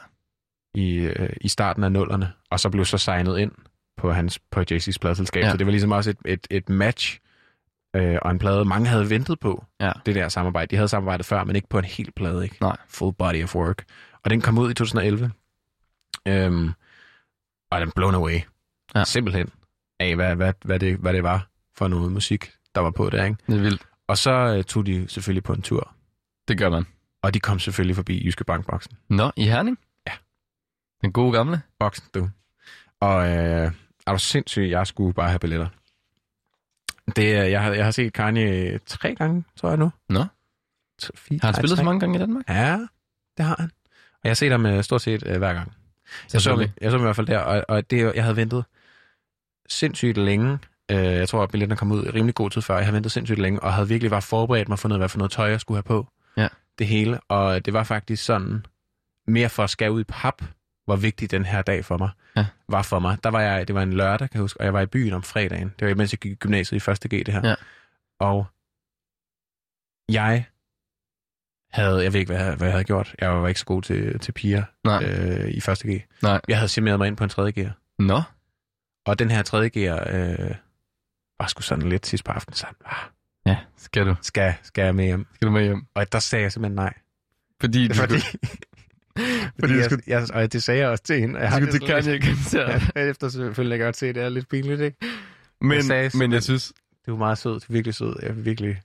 i, øh, i starten af nullerne, og så blev så signet ind på, hans, på Jay-Z's pladeselskab. Ja. Ja. Så det var ligesom også et, et, et match øh, og en plade, mange havde ventet på, Ja. det der samarbejde. De havde samarbejdet før, men ikke på en hel plade, ikke? Nej. Full body of work. Og den kom ud i 2011. Øhm, og den blown away. Ja. Simpelthen. Af, hvad, hvad, hvad, det, hvad det var for noget musik, der var på der, ikke? Det er vildt. Og så øh, tog de selvfølgelig på en tur. Det gør man. Og de kom selvfølgelig forbi Jyske Bankboksen. Nå, i Herning? Ja. Den gode gamle? Boksen, du. Og øh, er du sindssyg, jeg skulle bare have billetter. Det, jeg, har, jeg har set Kanye tre gange, tror jeg nu. Nå. T- fire, Har han spillet så mange gange i Danmark? Ja, det har han. Og jeg har set ham øh, stort set øh, hver gang. Jeg så, ham- jeg så ham i hvert fald der, og, og det, jeg havde ventet sindssygt længe. Øh, jeg tror, at billetterne kom ud i rimelig god tid før. Jeg havde ventet sindssygt længe, og havde virkelig bare forberedt mig for noget, hvad for noget tøj, jeg skulle have på. Ja. Det hele. Og det var faktisk sådan, mere for at skære ud i pap, hvor vigtig den her dag for mig Ja. var for mig. Der var jeg, det var en lørdag, kan jeg huske, og jeg var i byen om fredagen. Det var mens jeg gik i gymnasiet i 1. G, det her. Ja. Og jeg havde, jeg ved ikke, hvad jeg, hvad jeg havde gjort. Jeg var ikke så god til, til piger Nej. øh, i 1. G. Nej. Jeg havde simuleret mig ind på en 3. G'er. Nå. Og den her 3. G'er øh, var sgu sådan lidt sidst på aftenen. Sådan, ah, Ja, skal du. skal, skal jeg med hjem? Skal du med hjem? Og der sagde jeg simpelthen nej. Fordi du Fordi, fordi jeg, jeg, og det sagde jeg også til hende. Jeg har det til sådan lidt- Kanye-koncert. Ja, efter selvfølgelig godt se, det er lidt pinligt, ikke? Men, Jeg sagde men jeg synes, Det var meget sød, det er virkelig sød. Jeg er virkelig...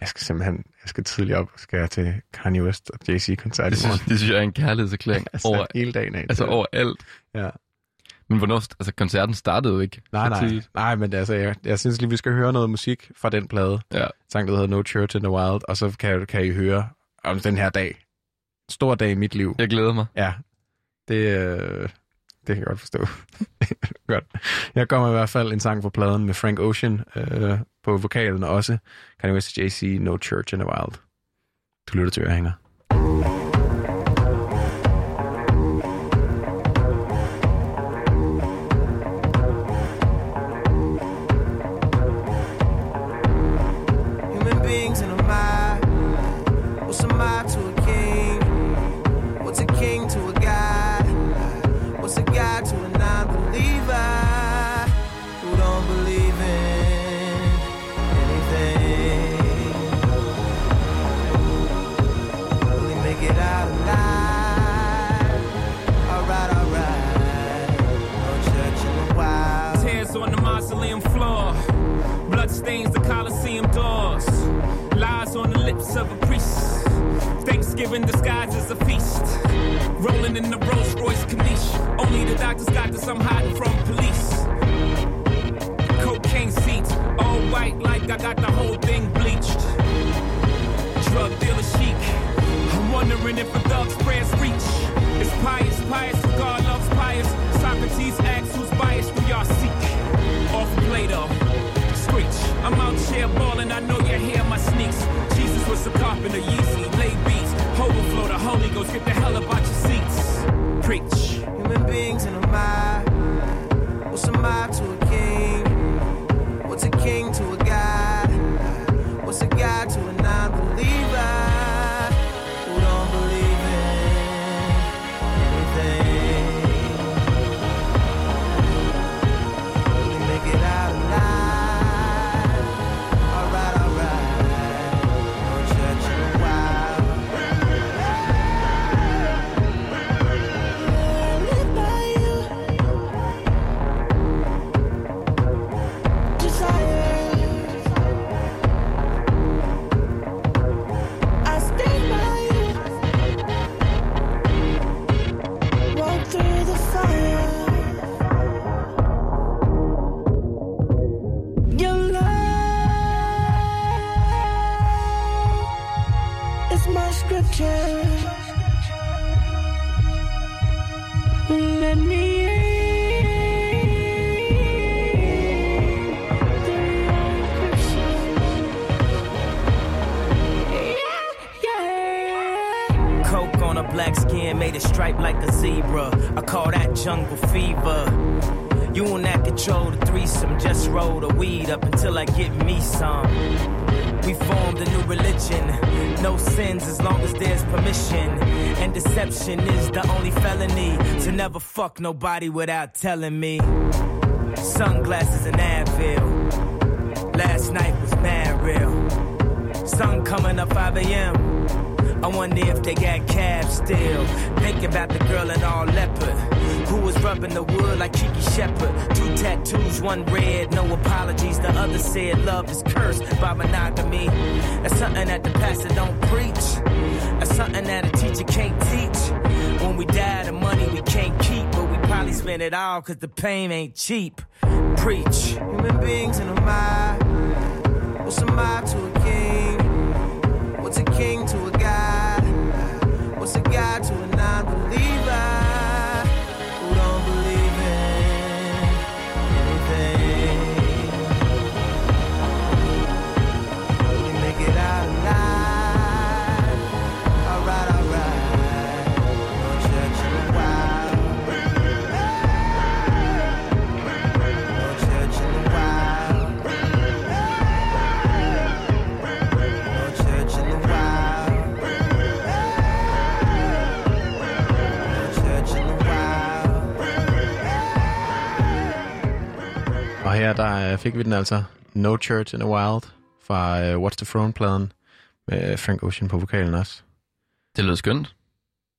Jeg skal simpelthen, jeg skal tidligt op, skal jeg til Kanye West og Jay-Z-koncert det i morgen. synes, det synes jeg er en kærlighedserklæring Altså, over, hele dagen af. altså over alt. Ja. Men hvornår, altså koncerten startede jo ikke. Nej, nej. tidligt. Nej, men altså, jeg, jeg synes lige, vi skal høre noget musik fra den plade. Ja. Sang, der hedder No Church in the Wild, og så kan, kan I høre om den her dag. Stor dag i mit liv. Jeg glæder mig. Ja, det, øh, det kan jeg godt forstå. godt. Jeg kommer i hvert fald en sang fra pladen med Frank Ocean øh, på vokalen, og også Kanye West JC, No Church in the Wild. Du lytter til Ørehænger. Prayers reach. It's pious, pious, for God loves pious. Socrates asks who's biased, we y'all seek. Off Plato, screech. I'm out here balling, I know you hear my sneaks. Jesus was a carpenter, Yeezy, lay beats. Overflow the Holy Ghost, get the hell up out your seats. Preach. Human beings in a mob. What's a mob to a king? What's a king to a god? What's a god to a a stripe like a zebra. I call that jungle fever. You and that control the threesome. Just roll the weed up until I get me some. We formed a new religion. No sins as long as there's permission. And deception is the only felony. To never fuck nobody without telling me. Sunglasses and Advil. Last night was mad real. Sun coming up 5 a.m. I wonder if they got cabs still. Thinking about the girl in all leopard. Who was rubbing the wood like Kiki Shepard. Two tattoos, one red, no apologies. The other said love is cursed by monogamy. That's something that the pastor don't preach. That's something that a teacher can't teach. When we die, the money we can't keep, but we probably spend it all cause the pain ain't cheap. Preach. Human beings in a mob. Her der øh, fik vi den altså No Church in the Wild fra uh, What's the Throne-pladen med Frank Ocean på vokalen også. Det lød skønt.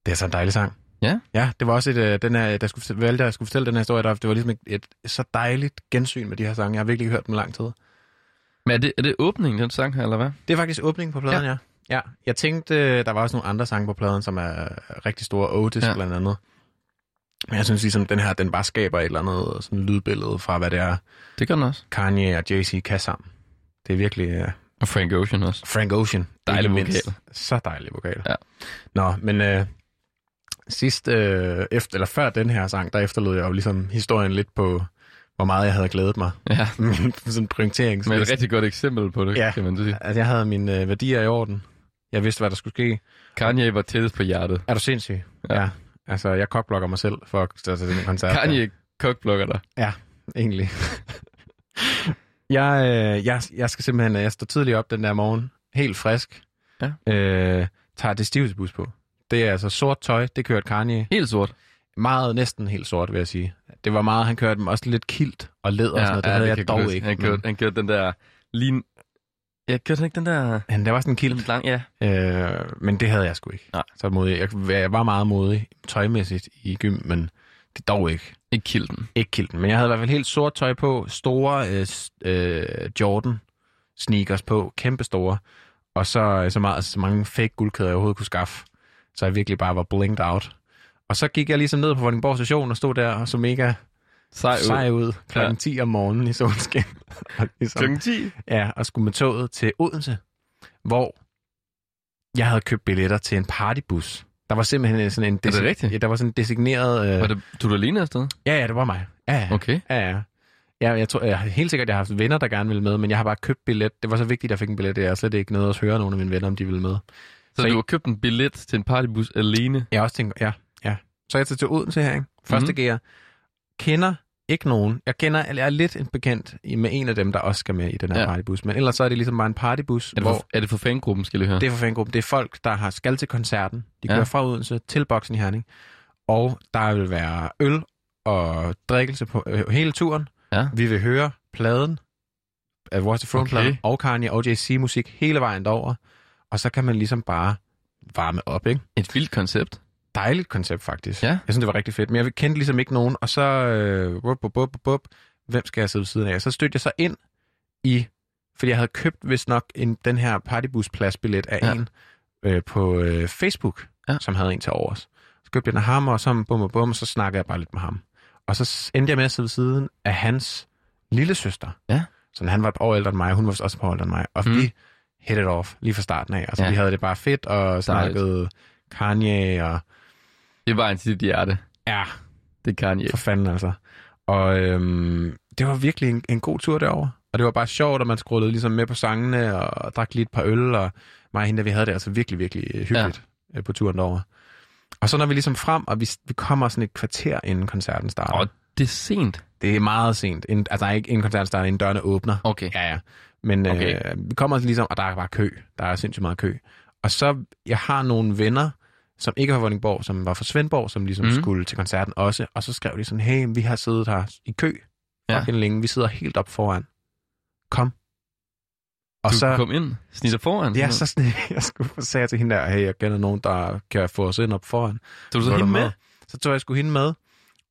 Det er så en dejlig sang. Ja. Ja, det var også et, øh, den her, der skulle valgte, jeg skulle fortælle den her historie, der, det var ligesom et, et, så dejligt gensyn med de her sange. Jeg har virkelig ikke hørt dem lang tid. Men er det, er det åbningen, den sang her, eller hvad? Det er faktisk åbningen på pladen, ja. ja. Ja, jeg tænkte, øh, der var også nogle andre sange på pladen, som er rigtig store. Otis ja. blandt andet. Men jeg synes ligesom, den her, den bare skaber et eller andet sådan lydbillede fra, hvad det er, Det gør den også. Kanye og Jay-Z kan sammen. Det er virkelig... Uh, Og Frank Ocean også. Frank Ocean. Dejlig vokal. Så dejlig vokal. Ja. Nå, men øh, sidst, øh, efter, eller før den her sang, der efterlod jeg jo ligesom historien lidt på, hvor meget jeg havde glædet mig. Ja. sådan en prioriterings. Men et rigtig godt eksempel på det, Ja. kan man sige. Altså, jeg havde mine øh, værdier i orden. Jeg vidste, hvad der skulle ske. Kanye var tættest på hjertet. Er du sindssyg? Ja. ja. Altså, jeg kokblokker mig selv for at tage til den koncert. Kanye kokblokker dig. Ja, egentlig. jeg, øh, jeg, jeg skal simpelthen, jeg står tidligt op den der morgen, helt frisk. Ja. Øh, tager det stiveste bus på. Det er altså sort tøj, det kørte Kanye. Helt sort. Meget, næsten helt sort, vil jeg sige. Det var meget, han kørte dem også lidt kilt og læder og sådan noget. Det havde kan jeg dog ikke. Han kørte, han kørte den der... Lige... Jeg kørte han ikke den der... Men der var sådan en kilt. Lang, ja. Øh, men det havde jeg sgu ikke. Nej. Så modig. Jeg, jeg var meget modig tøjmæssigt i gym, men det dog ikke. Ikke kilden. Ikke kilten. Men jeg havde i hvert fald helt sort tøj på. Store øh, øh, Jordan sneakers på. Kæmpe store. Og så, øh, så, meget, så mange fake guldkæder, jeg overhovedet kunne skaffe. Så jeg virkelig bare var blinked out. Og så gik jeg ligesom ned på Vordingborg station og stod der og så mega Sej ud. sej ud klokken Ja. 10 om morgenen i solskin. Ligesom, Klokken 10? Ja, og skulle med toget til Odense, hvor jeg havde købt billetter til en partybus. Der var simpelthen sådan en... det rigtigt? Ja, der var sådan en designeret... Øh... Var det, du alene afsted? Ja, ja, det var mig. Ja, ja. Okay. Ja, ja. Ja, jeg, tror, jeg helt sikkert, jeg har haft venner, der gerne ville med, men jeg har bare købt billet. Det var så vigtigt, at jeg fik en billet. Jeg har slet ikke noget at høre nogen af mine venner, om de ville med. Så, så du har købt en billet til en partybus alene? Jeg også tænker, ja, ja. Så jeg tager til Odense her, ikke? Første Mhm. mm-hmm. gear. Kender ikke nogen. Jeg kender, eller jeg er lidt en bekendt med en af dem, der også skal med i den her Ja. ja. partybus. Men ellers så er det ligesom bare en partybus, Er det, hvor for, er det for fangruppen, skal lige høre? det er for fangruppen. Det er folk, der har skal til koncerten. De Ja. kører fra Odense til boksen i Herning. Og der vil være øl og drikkelse på øh, hele turen. Ja. Vi vil høre pladen af Watch the Front Okay. og Kanye og JC musik hele vejen derover. Og så kan man ligesom bare varme op, ikke? Et vildt koncept. Dejligt koncept, faktisk. Ja. Jeg synes, det var rigtig fedt. Men jeg kendte ligesom ikke nogen. Og så, øh, bup, bup, bup, bup, hvem skal jeg sidde ved siden af? Så stødte jeg så ind i, fordi jeg havde købt, hvis nok, en, den her partybuspladsbillet af Ja. en øh, på øh, Facebook, Ja. som havde en til overs. Så købte jeg den af ham, og så bum og bum, og så snakkede jeg bare lidt med ham. Og så endte jeg med at sidde ved siden af hans lille søster. Ja. Så han var et år ældre end mig, og hun var også et par år ældre end mig. Og Mm. vi hit it off lige fra starten af. Altså, Ja. ja. vi havde det bare fedt, og snakkede Kanye, og Det var en dit hjerte. ja, Det er Kanye. for fanden altså. Og øhm, det var virkelig en, en god tur derover. Og det var bare sjovt, at man scrollede ligesom med på sangene, og drak lige et par øl, og mig og hende, der vi havde det altså virkelig, virkelig øh, hyggeligt ja. på turen derover. Og så når vi ligesom frem, og vi, vi kommer sådan et kvarter inden koncerten starter. Og det er sent. Det er meget sent. Inden, altså ikke inden koncerten starter, inden dørene åbner. Okay. Ja, ja. Men Okay. okay. øh, vi kommer ligesom, og der er bare kø. Der er sindssygt meget kø. Og så, jeg har nogle venner, som ikke var Vordingborg, som var fra Svendborg, som ligesom mm. skulle til koncerten også. Og så skrev de sådan, hey, vi har siddet her i kø fucking ja. længe. Vi sidder helt op foran. Kom. Og du så, kom ind, snitter foran. ja, så sådan, jeg skulle sagde til hende der, hey, jeg kender nogen, der kan få os ind op foran. Tog du så hende der med? Så tog jeg sgu hende med.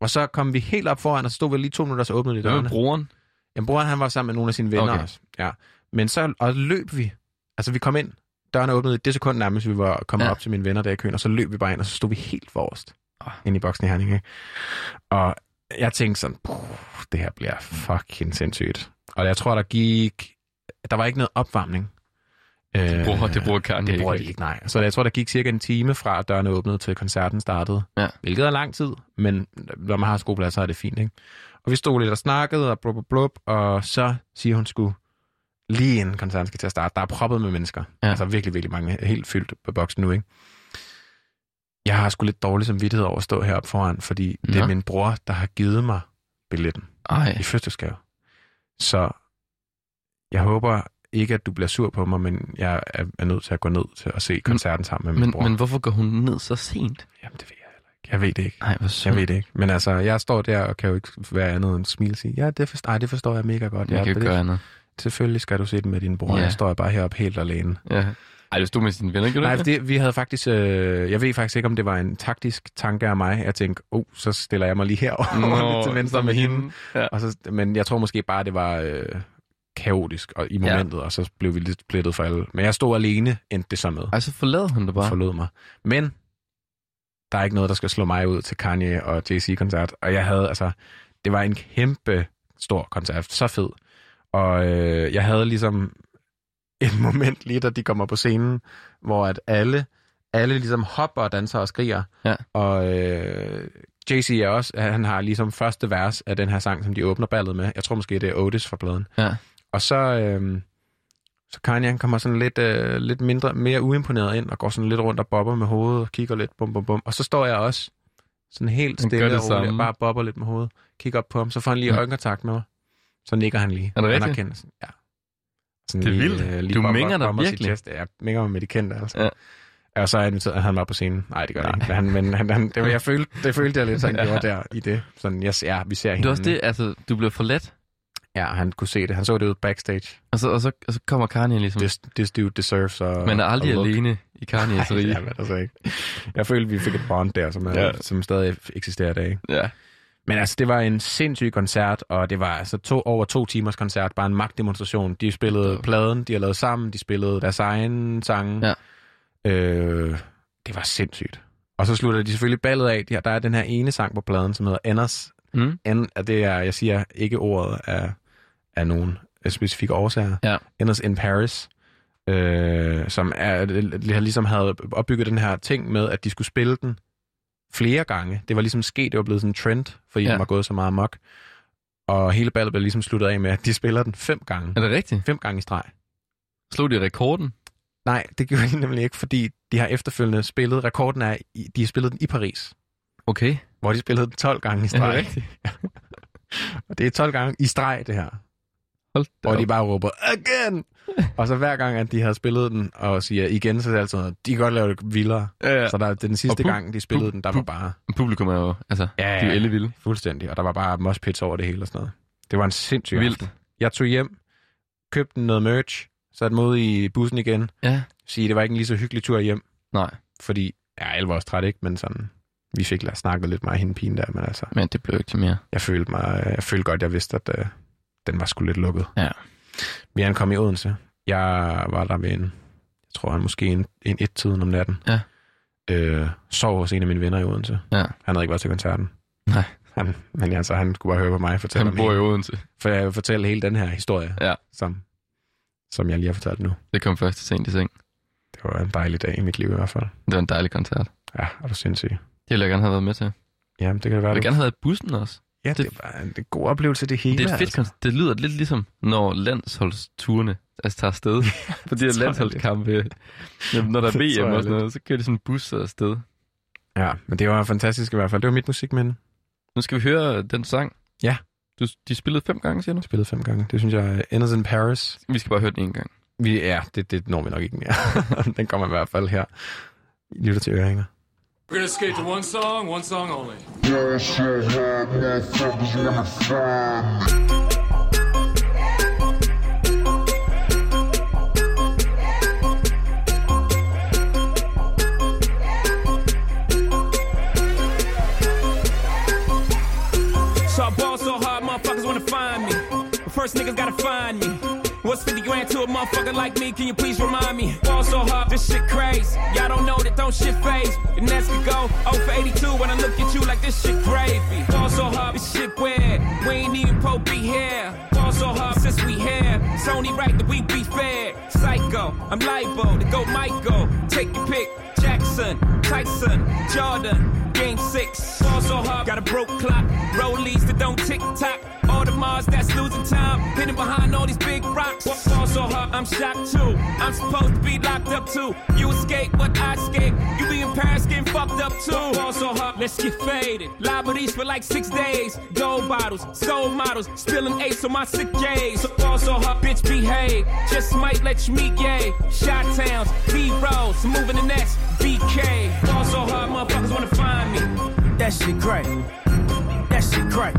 Og så kom vi helt op foran, og så stod vi lige to minutter, så åbnede de Hvad med dørene. broren? Jamen, broren han var sammen med nogle af sine venner okay. også. Ja. Men så og løb vi. Altså, vi kom ind. Dørene åbnede i det sekund nærmest, vi var kommet Ja. op til mine venner der i køen, og så løb vi bare ind, og så stod vi helt forrest Ah. ind i boksen i Herning. Ikke? Og jeg tænkte sådan, "Puh, det her bliver fucking sindssygt. Og jeg tror, der gik... Der var ikke noget opvarmning. Det bruger- det bruger Kanye Det bruger ikke ikke, nej. Så jeg tror, der gik cirka en time fra, at dørene åbnede til koncerten startede. Ja. Hvilket er lang tid, men når man har skopladser, er det fint, ikke? Og vi stod lidt og snakkede, og blub, blub, blub, og så siger hun sgu, lige inden koncerten skal til at starte, der er proppet med mennesker. Ja. Ja. Altså virkelig, virkelig mange, helt fyldt på boksen nu, ikke? Jeg har sgu lidt dårlig samvittighed over at stå heroppe foran, fordi det Nå. er min bror, der har givet mig billetten Ej, i fødselsdagsgave. Så jeg håber ikke, at du bliver sur på mig, men jeg er, er nødt til at gå ned til at se koncerten sammen med min men, bror. men hvorfor går hun ned så sent? Jamen, det ved jeg heller ikke. Jeg ved det ikke. Nej, hvor sødt. Jeg ved det ikke. Men altså, jeg står der og kan jo ikke være andet end smile og sige, ja, det forstår, ej, det forstår jeg mega godt. Jeg ja, kan jo det, gøre andet. Selvfølgelig skal du se den med din bror. Ja. Jeg står bare heroppe helt alene. Ja. Ej, du stod med sine venner, gjorde Nej, det, vi havde faktisk... Øh, jeg ved faktisk ikke, om det var en taktisk tanke af mig. Jeg tænkte, oh, så stiller jeg mig lige herover Nå, lidt til venstre med hende. Ja. Og så, men jeg tror måske bare, det var øh, kaotisk og i momentet, ja. og så blev vi lidt splittet for alle. Men jeg stod alene, endte det så med. Ej, så forlad hun dig bare. forlod mig. Men der er ikke noget, der skal slå mig ud til Kanye og JC-koncert. Og jeg havde, altså, det var en kæmpe stor koncert. Så fed. Og øh, jeg havde ligesom et moment lige, da de kommer på scenen, hvor at alle, alle ligesom hopper og danser og skriger. Ja. Og øh, JC er også, han har ligesom første vers af den her sang, som de åbner ballet med. Jeg tror måske, det er Otis fra pladen. Ja. Og så, øh, så Kanye, han kommer sådan lidt, øh, lidt mindre, mere uimponeret ind, og går sådan lidt rundt og bobber med hovedet, og kigger lidt, bum, bum, bum. Og så står jeg også sådan helt stille og roligt, og bare bobber lidt med hovedet, kigger op på ham, så får han lige Ja. øjenkontakt med mig. Så nikker han lige. Er det rigtigt? Anerkendelsen. Ja. Sådan Det er vildt. Du bobber- minger dig virkelig. chest. Ja, jeg minger mig med de kendte, altså. Ja. Og så inviterede han mig på scenen. Nej, det gør jeg ikke. Men, han, men han, han, det, var- jeg følte, det følte jeg lidt, så han Ja. gjorde der i det. Sådan, yes, ja, vi ser Det hinanden. er også det, altså, du blev forladt, Ja, han kunne se det. Han så det ud backstage. og så, og så, og så kommer Kanye ligesom. This, this dude deserves a Man er aldrig a alene i Kanye's Nej, rige. det er man altså ikke. Jeg følte, vi fik et bond der, som, er, ja. som stadig eksisterer i dag. Ja. Men altså, det var en sindssyg koncert, og det var altså to, over to timers koncert, bare en magtdemonstration. De spillede Ja. pladen, de har lavet sammen, de spillede deres egen sange. Ja. Øh, det var sindssygt. Og så slutter de selvfølgelig ballet af. Der er den her ene sang på pladen, som hedder Enders. Mm. At det er, jeg siger ikke ordet af, af nogen specifikke årsager. Ja. Enders in Paris. Øh, som er, ligesom havde opbygget den her ting med, at de skulle spille den flere gange. Det var ligesom sket, det var blevet sådan en trend, fordi Ja. den var gået så meget amok. Og hele ballet blev ligesom sluttet af med, at de spiller den fem gange. Er det rigtigt? Fem gange i streg. Slog de rekorden? Nej, det gjorde de nemlig ikke, fordi de har efterfølgende spillet, rekorden er, de har spillet den i Paris, Okay. hvor de spillede den 12 gange i Er det streg. rigtigt? Og det er 12 gange i streg, det her. Hold da Hvor de op. bare råber, again! og så hver gang, at de havde spillet den, og siger igen, så er det altid noget, de kan godt lave det vildere. Ja, ja. Så der, den sidste gang, de spillede den, der var bare Publikum er jo, altså, Ja, de er ja. ellevilde. fuldstændig, og der var bare moshpits over det hele og sådan noget. Det var en sindssyg Vildt. aften. Jeg tog hjem, købte noget merch, satte mod i bussen igen, Ja. sige, det var ikke en lige så hyggelig tur hjem, Nej, fordi, ja, alle var også trætte, ikke? Men sådan, vi fik lagt snakket lidt meget hende pigen der, men altså, men det blev ikke til mere. jeg følte, mig, jeg følte godt, jeg vidste, at uh, den var sgu lidt lukket. Ja. Vi ankom i Odense. Jeg var der ved en, jeg tror, han måske en, en et-tiden om natten. Ja. Øh, sov hos en af mine venner i Odense. Ja. Han havde ikke været til koncerten. Nej. Han, men altså, han skulle bare høre på mig fortælle Han bor i Odense. for jeg fortælle hele den her historie, Ja. som, som jeg lige har fortalt nu. Det kom først til sent i seng. Det var en dejlig dag i mit liv i hvert fald. Det var en dejlig koncert. Ja, er du sindssyg. Det ville jeg gerne have været med til. Jamen, det kan det være. Jeg vil du- gerne have været bussen også. Ja, det, det var en god oplevelse, det hele. Det er fedt altså. Det lyder lidt ligesom, når landsholdsturene altså, tager afsted. For de her landsholdskampe, når- der er VM og sådan noget, så kører de sådan en bus afsted. Ja, men det var fantastisk i hvert fald. Det var mit musikminde. Nu skal vi høre den sang. Ja. Du, de spillede fem gange, siger du? Spillet fem gange. Det synes jeg er Enders in Paris. Vi skal bare høre den en gang. Vi, ja, det, det når vi nok ikke mere. den kommer i hvert fald her. I lytter til Ørehænger. We're gonna skate to one song, one song only. So I ball so hard, motherfuckers wanna find me. But first niggas gotta find me. What's 50 grand to a motherfucker like me? Can you please remind me? Ball so hard, this shit crazy. Y'all don't know that don't shit phase. And that's could go 0 for 82 when I look at you like this shit gravy. Ball so hard, this shit weird. We ain't even po be here. Ball so hard since we here. It's only right that we be fair. Psycho, I'm libo to go Michael. Take your pick. Jackson, Tyson, Jordan, Game six. Ball so hard, got a broke clock. Rollies that don't tick tock. All the Mars that's losing time. Hidden behind all these big rocks. Ball so hard, I'm shocked too. I'm supposed to be locked up too. You escape, but I escape. You be in Paris getting fucked up too. Ball so hard, let's get faded. Liberties for like six days. Gold bottles, soul models. Spilling ace on my sick days. So ball so hard, bitch behave. Just might let you meet gay. Shot towns, B rolls, moving the next BK. Ball so hard, motherfuckers wanna find me. That shit crack. That shit crack.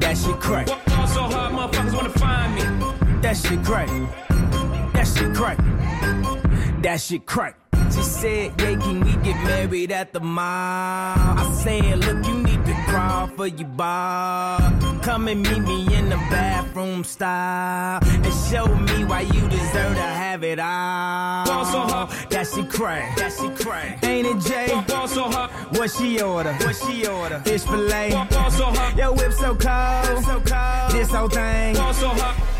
That shit crack. Ball so hard, motherfuckers wanna find me. That shit crack. That shit crack. That shit crack. She said, yeah, can we get married at the mall? I said, look, you crawl for you, Bob. Come and meet me in the bathroom style. And show me why you deserve to have it all. Ball so hard. That shit crack. That shit crack. Ain't it, Jay? Ball so hard. What she order? What she order? Fish fillet. Ball so hard. Yo, whip so cold. So cold. This whole thing. Ball so hard.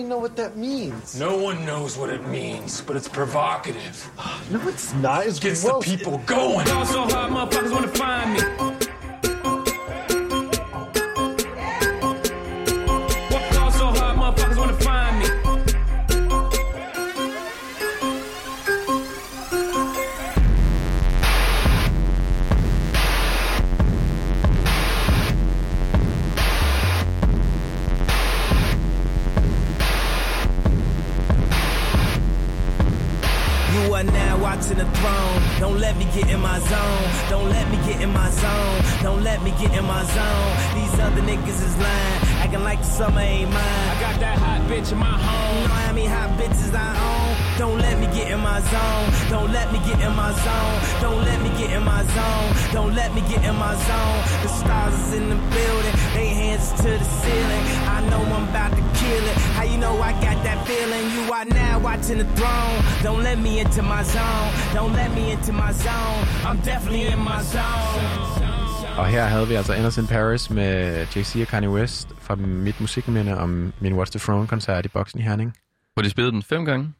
even know what that means. No one knows what it means, but it's provocative. No, it's not. It's Gets gross. the people going. Ball so hard, motherfuckers wanna find me. The throne. Don't let me get in my zone. Don't let me get in my zone. Don't let me get in my zone. These other niggas is lying, acting like the summer ain't mine. I got that hot bitch in my home. You know how many hot bitches I own? Don't let me get in my zone. Don't let me get in my zone. Don't let me get in my zone. Don't let me get in my zone. The stars is in the building. They hands to the ceiling. I know I'm about to kill it. How you know I got that feeling? You are now watching the throne. Don't let me into my zone. Don't let me into my zone. I'm definitely in my zone. Og her havde vi altså Anderson Paris med Jay-Z og Kanye West fra mit musikminde om min Watch the Throne-koncert i Boksen i Herning. Hvor de spillede den fem gange.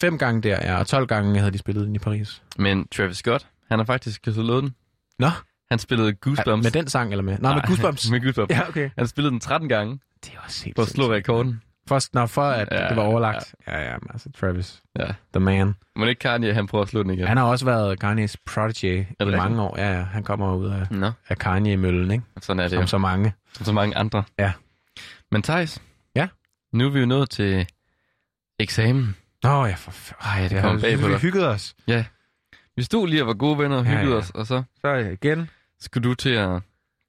Fem gange der, ja, og 12 gange havde de spillet den i Paris. Men Travis Scott, han har faktisk slået den. Nå, Han spillede Goosebumps. med den sang eller med? Nej, med Goosebumps. med Goosebumps. Ja, okay. Han spillede den 13 gange Det var helt for at slå rekorden. Først, når for at Ja, det var overlagt. Ja, ja, men altså Travis, Ja. the man. Men ikke Kanye, han prøver at slå den igen. Han har også været Kanye's prodigy i mange år. Ja, ja, han kommer ud af, Nå, af Kanye-møllen, ikke? sådan er det Som jo. så mange. Som så mange andre. Ja. Men Thijs, Ja? nu er vi jo nået til eksamen. Nå ja, for f- Ej, det kom har bag på vi hyggede os. Ja. Vi stod lige og var gode venner og Ja, hyggede ja. os, og så Så igen. skulle du til at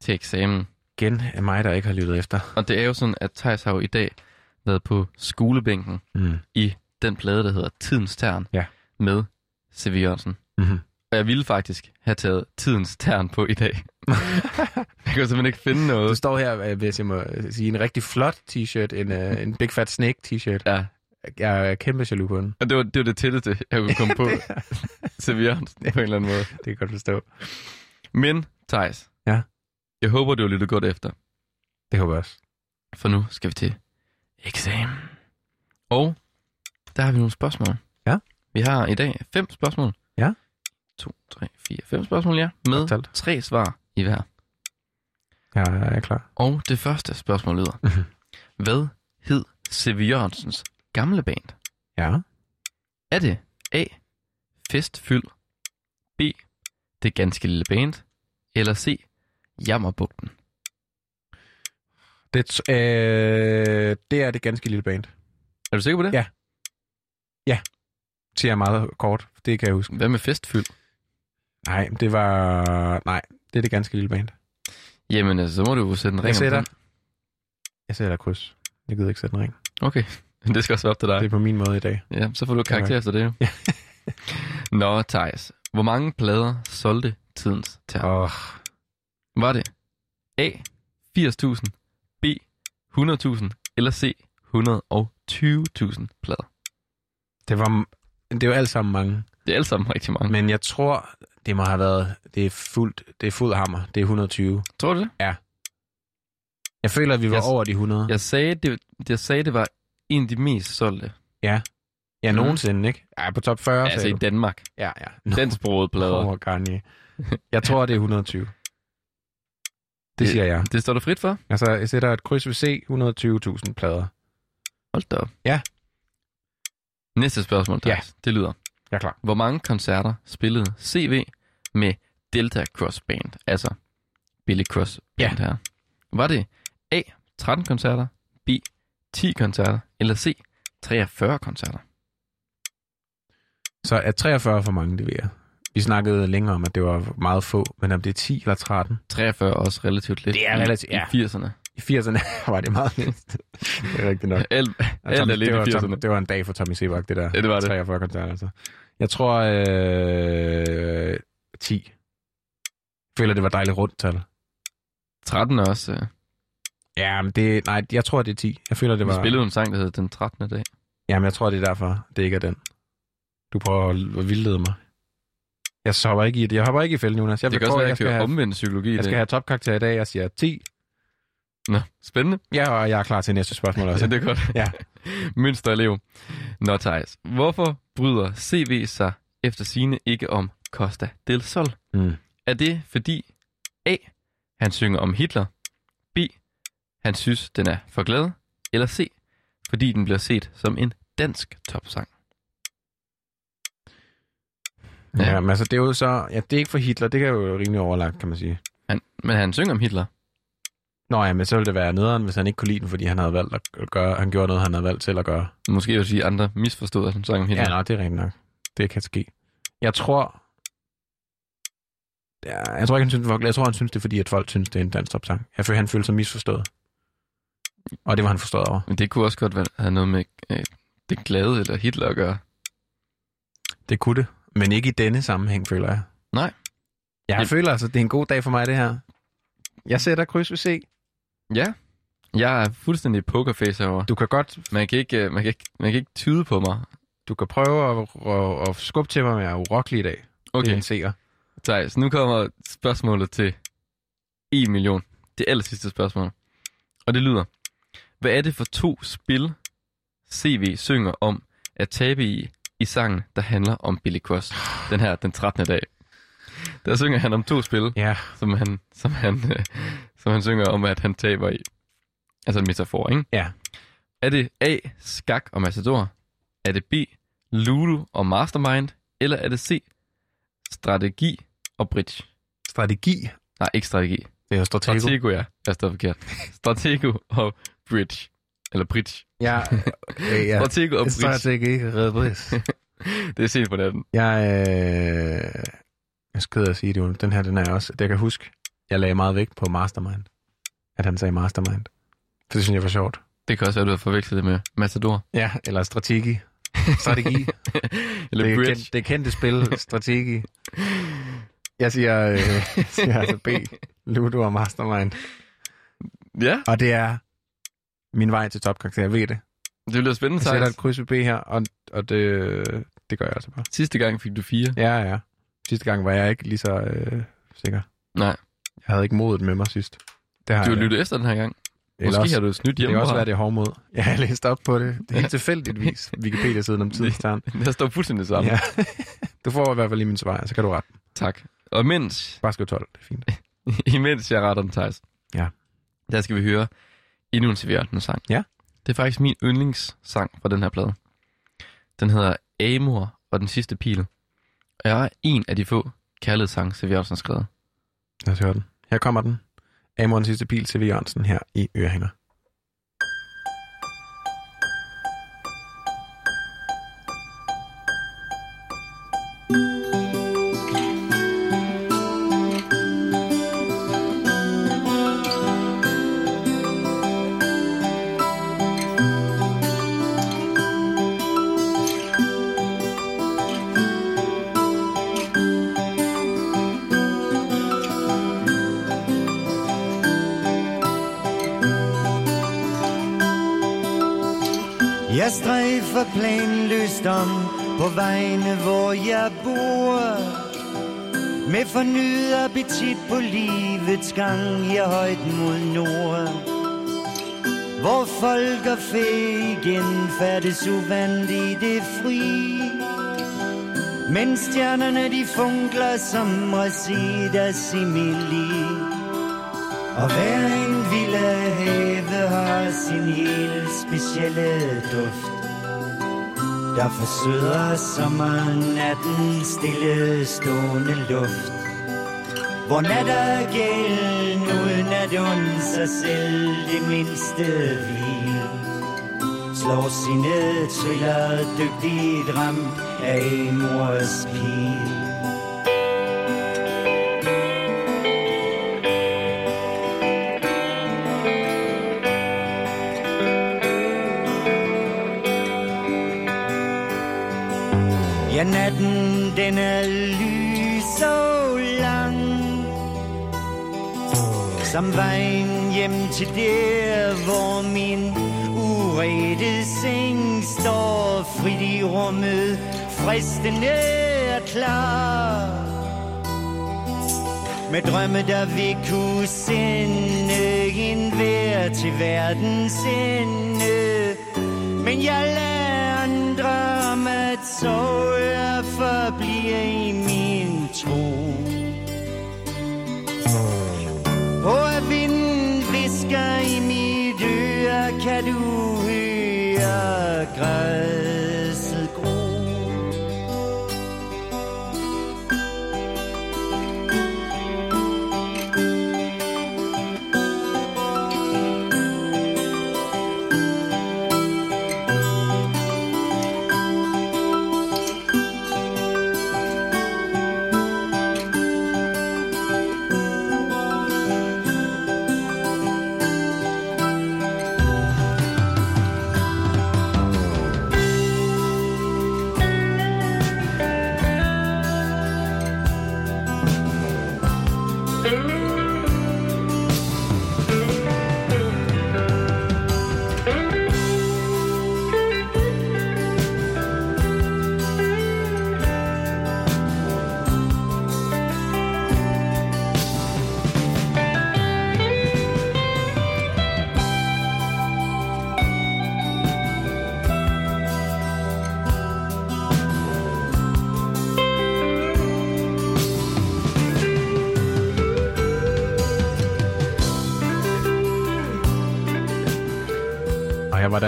til eksamen. Igen er mig, der ikke har lyttet efter. Og det er jo sådan, at Thijs har jo i dag været på skolebænken Mm. i den plade, der hedder Tidens Tern Ja. med C.V. Jørgensen. Mm-hmm. Og jeg ville faktisk have taget Tidens Tern på i dag. jeg kunne simpelthen ikke finde Du noget. står her, øh, hvis jeg må sige, en rigtig flot t-shirt, en, uh, en Big Fat Snake t-shirt. Ja, Jeg er kæmpe jaloux på den. og det var det, var det tætteste, jeg kunne komme på. Jørgensen på en eller anden måde. Det kan jeg godt forstå. Men, Thijs. Ja? Jeg håber, du har lyttet godt efter. Det håber jeg også. For nu skal vi til eksamen. Og der har vi nogle spørgsmål. Ja. Vi har i dag fem spørgsmål. Ja. to, tre, fire, fem spørgsmål, ja. Med tre svar i hver. Ja, jeg er klar. Og det første spørgsmål lyder. Mhm. Hvad hed C.V. Jørgensens gamle band? Ja. Er det A. Festfyld, B. Det ganske lille band, eller C. Jammerbugten? Det, øh, det er det ganske lille band. Er du sikker på det? Ja. Ja. Siger jeg meget kort. Det kan jeg huske. Hvad med Festfyld? Nej, det var... Nej, det er det ganske lille band. Jamen, altså, så må du jo sætte en ring Jeg om sætter... den. Jeg sætter kryds. Jeg gider ikke sætte en ring. Okay, det skal også være op til dig. Det er på min måde i dag. Ja, så får du karakter Okay. efter det jo. Nå, Thijs. Hvor mange plader solgte tidens terror? Oh. Var det A. 80.000, B. 100.000 eller C. 120.000 plader? Det var, det var alt sammen mange. Det er alle sammen rigtig mange. Men jeg tror, det må have været... Det er fuldt, det er fuld hammer. Det er 120. Tror du det? Ja. Jeg føler, at vi var Jeg- over de 100. Jeg sagde, det, jeg sagde, det var en af de mest solgte. Ja. Ja, Mhm. nogensinde, ikke? Ja, på top 40, Altså sagde i du. Danmark. Ja, ja. Dansksprogede plader. Over Kanye. Jeg tror, det er 120. Det, Det- siger jeg. Det står du frit for. Altså, jeg sætter et kryds ved C, 120.000 plader. Hold da op. Ja. Næste spørgsmål, Thijs. Det lyder. Jeg er klar. Hvor mange koncerter spillede CV med Delta Cross Band? Altså Billy Cross Band Ja. her. Var det A. 13 koncerter, B. 10 koncerter, eller C. 43 koncerter? Så er 43 for mange, det ved jeg. Vi snakkede længere om, at det var meget få, men om det er 10 eller 13. 43 er også relativt lidt. Det er relativt- ja. I 80'erne. I 80'erne var det meget lidt. det er rigtigt nok. Alt, alt er lidt det, var, i Tom, 80'erne. det var en dag for Tommy Sebak, det der. Ja, det var det. 43 koncerter, altså. Jeg tror, øh, 10. Jeg føler, det var dejligt rundt tal. 13 er også... Øh, Ja, men det, nej, jeg tror, det er 10. Jeg føler, det vi var... spillede jo en sang, der hed Den 13. dag. Jamen, jeg tror, det er derfor, det ikke er den. Du prøver at vildlede mig. Jeg hopper ikke i det. Jeg hopper ikke i fælden, Jonas. Jeg det kan også at jeg jeg skal kan have, omvende psykologi i jeg skal have topkarakter i dag. Jeg siger 10. Nå, spændende. Ja, og jeg er klar til næste spørgsmål også. Ja, det er godt. Ja. Mønsterelev. Nå, Thijs. Hvorfor bryder CV sig efter sine ikke om Costa del Sol? Mm. Er det fordi A. Han synger om Hitler. Han synes, den er for glad, eller C. Fordi den bliver set som en dansk topsang? Ja, ja men altså, det er jo så... Ja, det er ikke for Hitler. Det kan jo rimelig overlagt, kan man sige. Han, men han synger om Hitler. Nå ja, men så ville det være nederen, hvis han ikke kunne lide den, fordi han havde valgt at gøre... Han gjorde noget, han havde valgt til at gøre. Måske vil sige, andre misforstod, at han sang om Hitler. Ja, nå, det er rigtigt nok. Det kan ske. Jeg tror... Ja, jeg tror ikke, han synes, jeg tror, han synes, det er fordi, at folk synes, det er en dansk topsang. Jeg føler, han følte sig misforstået. Og det var han forstået over. Men det kunne også godt være, have noget med øh, det glade eller Hitler at gøre. Det kunne det. Men ikke i denne sammenhæng, føler jeg. Nej. Jeg Ja. føler altså, det er en god dag for mig, det her. Jeg sætter kryds ved C. Ja. Jeg er fuldstændig pokerface herovre. Du kan godt... Man kan ikke, øh, man kan ikke, man kan ikke tyde på mig. Du kan prøve at, at, at skubbe til mig, men jeg er urokkelig i dag. Det er Okay, en. Thijs, nu kommer spørgsmålet til 1 million. Det aller sidste spørgsmål. Og det lyder. Hvad er det for to spil, CV synger om at tabe i, i sangen, der handler om Billy Cross? Den her, den 13. dag. Der synger han om to spil, Ja. som han, som han, øh, som han synger om, at han taber i. Altså en metafor, ikke? Ja. Er det A, skak og matador? Er det B, ludo og mastermind? Eller er det C, strategi og bridge? Strategi. Nej, ikke strategi. Det er jo stratego. Stratego, ja. Jeg står forkert. Stratego og bridge. Eller bridge. Ja, øh, ja. Stratego og bridge. Strategi. Redbris. Det er sent på natten. Jeg, øh, jeg skal at sige det, den her, den er også, det jeg kan huske, jeg lagde meget vægt på Mastermind. At han sagde Mastermind. For det synes jeg var sjovt. Det kan også være, at du har forvekslet det med Matador. Ja, eller strategi. Strategi. Eller det, er bridge. kendt, det er kendte spil, strategi. Jeg siger, øh, jeg siger altså B, Ludo og Mastermind. Ja, Og det er min vej til topkarakter, jeg ved det. det bliver spændende, Jeg sætter et kryds ved B her, og, og det, det gør jeg altså bare. Sidste gang fik du fire. Ja, ja. Sidste gang var jeg ikke lige så øh, sikker. Nej, Jeg havde ikke modet med mig sidst. Det har du har lyttet efter den her gang. Måske også- har du snydt Det kan hjemme også være, det er hårdmod. Jeg har læst op på det. Det er helt tilfældigvis Wikipedia-siden om tidens tegn. Det står fuldstændig sammen. Ja. Du får i hvert fald lige min svar, så kan du rette. Tak. Og mens... Bare skriv 12, det er fint. imens jeg retter den, Thijs. Ja. Der skal vi høre endnu en CV sang. Ja. Det er faktisk min yndlingssang fra den her plade. Den hedder Amor og den sidste pil. Og jeg er en af de få kærlighedssange, C.V. Jørgensen har skrevet. Lad os høre den. Her kommer den. Amor den sidste pil til V. Jørgensen her i Ørehænger. På vegne, hvor jeg bor. Med fornyet appetit på livets gang, jeg højt mod nord. Hvor folk og fæ igen færdes uvandt i det fri. Men stjernerne de funkler som recita simili. Og hver en ville have har sin helt specielle duft der forsøder sommernatten stille stående luft. Hvor nat er gælden uden at undre sig selv det mindste hvil. Slår sine triller dygtigt ramt af mors pil. Ja, natten den er lys og lang. Som vejen hjem til der, hvor min urette seng står frit i rummet. Fristende er klar. Med drømme, der vil kunne sende en vær til verdens ende. Men jeg lader om jeg forbliver i min tro.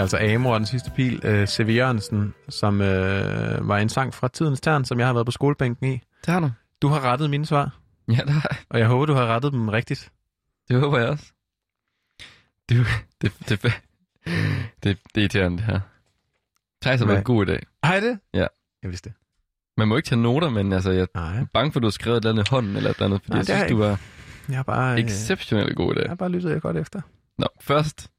Og det altså Amor, den sidste pil, øh, C.V. Jørgensen, som øh, var en sang fra Tidens Tern, som jeg har været på skolebænken i. Det har du. Du har rettet mine svar. Ja, det har jeg. Og jeg håber, du har rettet dem rigtigt. Det håber jeg også. Du, det, det, det, det, det er irriterende, det her. Thijs har været god i dag. Har det? Ja. Jeg vidste det. Man må ikke tage noter, men altså, jeg Nej. er bange for, at du har skrevet et eller andet i hånden, eller et eller andet, fordi Nej, jeg synes, du jeg var Jeg har bare, øh, exceptionelt god i dag. jeg har bare lyttet godt efter. Nå, først,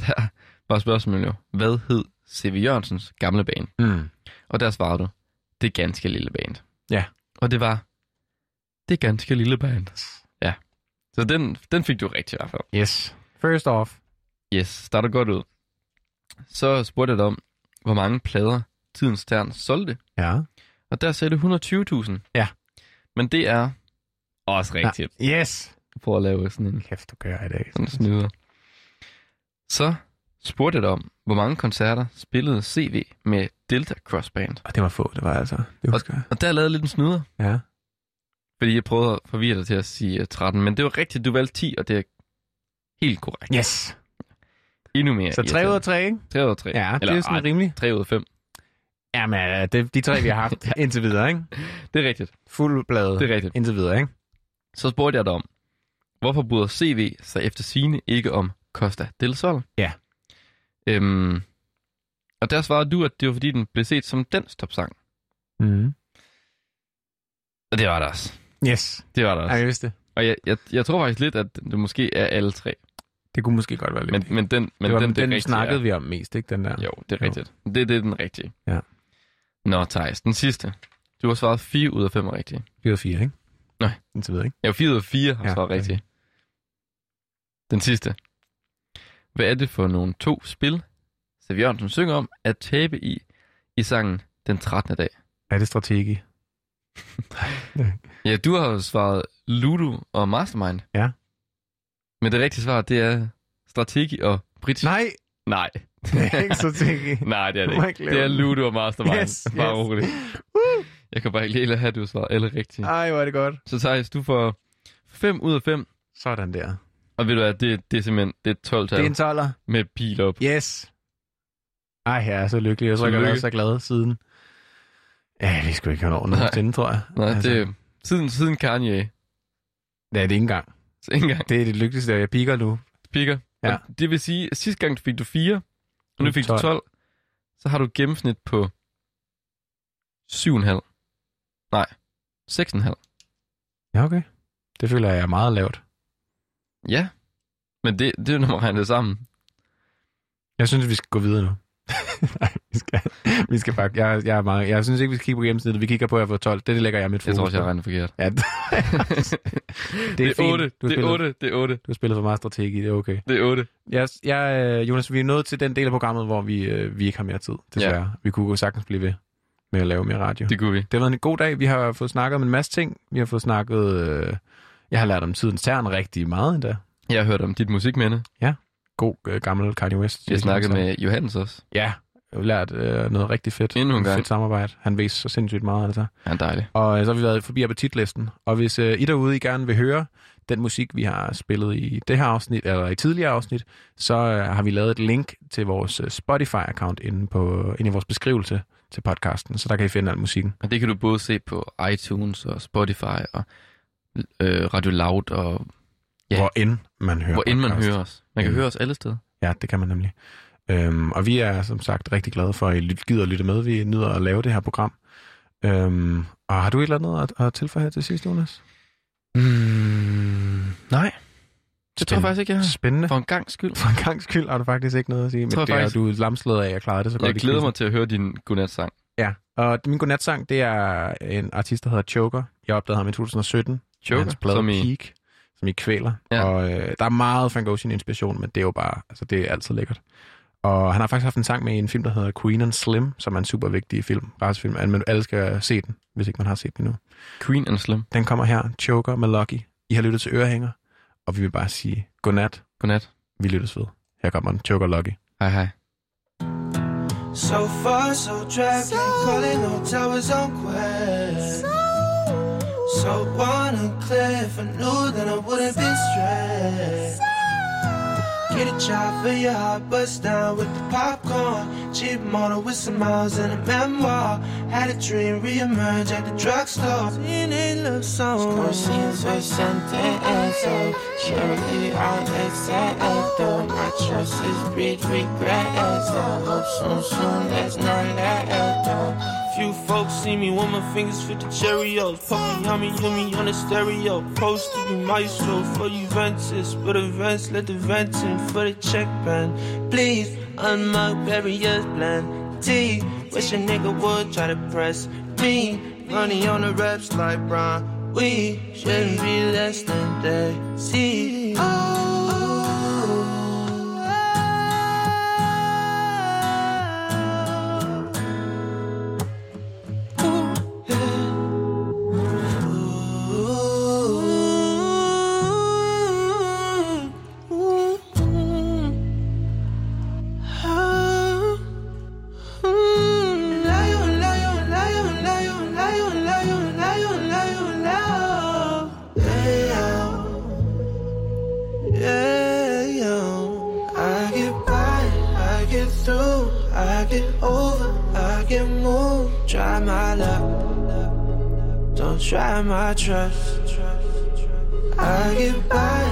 der var spørgsmålet jo, hvad hed C.V. Jørgensens gamle band? Mm. Og der svarede du, det ganske lille band. Ja. Og det var, det ganske lille band. Ja. Så den, den fik du rigtigt i hvert fald. Yes. First off. Yes, starter godt ud. Så spurgte jeg dig om, hvor mange plader Tidens Stern solgte. Ja. Og der sagde du 120.000. Ja. Men det er også rigtigt. Ja. Yes. For at lave sådan en, Kæft, du kører i dag. sådan en snyder. Så spurgte jeg dig om, hvor mange koncerter spillede CV med Delta Cross Band. Og det var få, det var altså. Det Og, og der lavede jeg lidt en snyder. Ja. Fordi jeg prøvede at forvirre dig til at sige uh, 13, men det var rigtigt, du valgte 10, og det er helt korrekt. Yes. Endnu mere. Så 3 ud af 3, ikke? 3 ud af 3. Ja, det er sådan rimeligt. 3 ud af 5. Jamen, øh, det de tre, vi har haft indtil videre, ikke? Det er rigtigt. Fuld blade Det er rigtigt. indtil videre, ikke? Så spurgte jeg dig om, hvorfor bryder CV sig efter sine ikke om Costa del Sol? Ja. Øhm, og der svarede du, at det var fordi, den blev set som dansk topsang. Mm. Og det var det også. Yes. Det var det også. Ej, jeg vidste det. Og jeg, jeg, jeg tror faktisk lidt, at det måske er alle tre. Det kunne måske godt være lidt. Men, men den, men det var, den, den, den snakkede er, vi om mest, ikke? Den der. Jo, det er rigtigt. Det, det er den rigtige. Ja. Nå, Thijs, den sidste. Du har svaret 4 ud af 5 rigtige. 4 ud af 4, ikke? Nej. Indtil videre, ikke? Ja, 4 ud af 4 har Ja, ja, svaret okay. rigtigt. Den sidste. Hvad er det for nogle to spil, Sev Jørgensen synger om at tabe i, i sangen Den 13. dag? Er det strategi? Ja, du har jo svaret Ludo og Mastermind. Ja. Men det rigtige svar, det er Strategi og Bridge. Nej, Nej. det er ikke strategi. Nej, det er det ikke. Det er. Ludo og Mastermind. Yes, Bare yes. roligt. Jeg kan bare ikke lide at have, at du har svaret alle rigtigt. Ej, hvor er det godt. Så Thijs, du får 5 ud af 5. Sådan der. Og ved du hvad, det, det er simpelthen det er et 12 Det er en toller. med pil op. Yes. Ej, jeg er så lykkelig. Jeg tror, jeg har været så glad siden. Ja, vi skulle ikke have over nogensinde, tror jeg. Nej, altså. det siden, siden Kanye. det er det ikke engang. Så ikke engang Det er det lykkeligste, jeg piker nu. piker. Ja. Og det vil sige, at sidste gang fik du 4, og nu fik du 12. 12. Så har du et gennemsnit på 7,5. Nej, 6,5. Ja, okay. Det føler jeg er meget lavt. Ja, men det, det er jo, når man regner det sammen. Jeg synes, vi skal gå videre nu. Nej, vi skal, vi skal bare... Jeg, jeg, er meget, jeg synes ikke, vi skal kigge på gennemsnittet. Vi kigger på, at jeg får 12. Det lægger jeg mit Jeg fokus tror også, jeg regnet forkert. Ja, det, Det er, fint. 8, Du det er spillet- 8, det er 8, Du har spillet for meget strategi, det er okay. det er 8. Jeg, jeg, øh, Jonas, vi er nået til den del af programmet, hvor vi, øh, vi ikke har mere tid, desværre. Ja. Vi kunne jo sagtens blive ved med at lave mere radio. Det kunne vi. Det har været en god dag. Vi har fået snakket om en masse ting. Vi har fået snakket... Øh, jeg har lært om tidens tern rigtig meget endda. Jeg har hørt om dit musikminde. God øh, gammel Kanye West. Jeg snakkede med Johannes også. Ja, jeg har lært øh, noget rigtig fedt. Endnu en gang. Fedt samarbejde. Han ved så sindssygt meget af det så. Han er dejlig. Og øh, så har vi været forbi appetitlisten. Og hvis øh, I derude I gerne vil høre den musik, vi har spillet i det her afsnit, eller i tidligere afsnit, så øh, har vi lavet et link til vores øh, Spotify-account inde, på, inde i vores beskrivelse til podcasten, så der kan I finde al musikken. Og det kan du både se på iTunes og Spotify og øh, Radio Loud og Ja. Ja. Hvor end man hører hvor end man hører os. Man kan Mm. høre os alle steder. Ja, det kan man nemlig. Øhm, og vi er som sagt rigtig glade for, at I gider at lytte med. Vi nyder at lave det her program. Øhm, og har du et eller andet at, at tilføje her til sidst, Jonas? Mm, nej. Det tror jeg faktisk ikke, jeg har. Spændende. For en gang skyld. For en gang skyld har du faktisk ikke noget at sige. Men Tror det er, faktisk- du er lamslået af, at jeg klarede det så godt. Jeg glæder mig til at høre din godnatsang. Ja, og min godnatsang, det er en artist, der hedder Choker. Jeg opdagede ham i 2017. Joker, Hans plade som i... Peak, som i kvæler. Ja. Og øh, der er meget Frank Ocean inspiration, men det er jo bare, altså det er altid lækkert. Og han har faktisk haft en sang med i en film, der hedder Queen and Slim, som er en super vigtig film, racefilm. Men alle skal se den, hvis ikke man har set den endnu. Queen and Slim. Den kommer her, Choker med Lucky. I har lyttet til Ørehænger, og vi vil bare sige godnat. Godnat. Vi lyttes ved. Her kommer den, Choker Lucky. Hej hej. So far, so dragging, calling no towers on quest. So on a cliff, I knew that I wouldn't be stressed. Get a job for your heart, bust down with the popcorn. Cheap model with some miles and a memoir. Had a dream re-emerge at the drugstore. Teenage love song. Or something else. Surely I though my choices breed regret. So hope soon, soon there's none left. Few folks see me with my fingers fit the Cheerios. Puff me on me, hear me on the stereo. Post to be maestro for Juventus. But events, let the vents in for the check band. Please, unmark barriers, blend T. Wish a nigga would try to press me. Money on the reps like Brian. We shouldn't be less than they see. over, trust. I get by,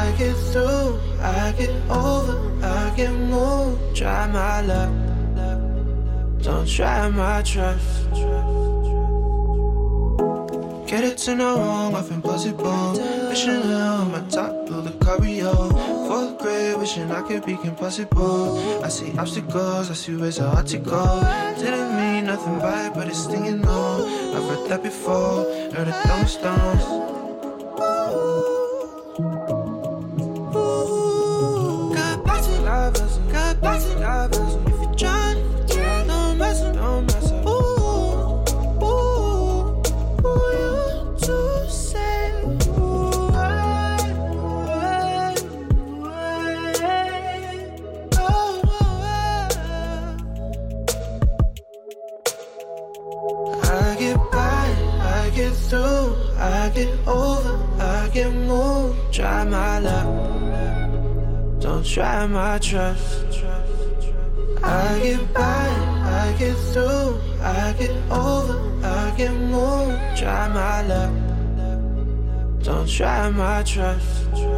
I get through, I get over, I get moved. Try my luck, don't try my trust. Get it to no wrong, I've impossible. Wishing on my top of the Cabrio. Fourth grade, wishing I could be impossible. I see obstacles, I see ways out to go. Didn't mean nothing by it, but it's stinging on. I've heard that before, heard it throwing stones. Over, I get moved. Try my luck, don't try my trust. I get by, I get through, I get over, I get moved. Try my luck, don't try my trust.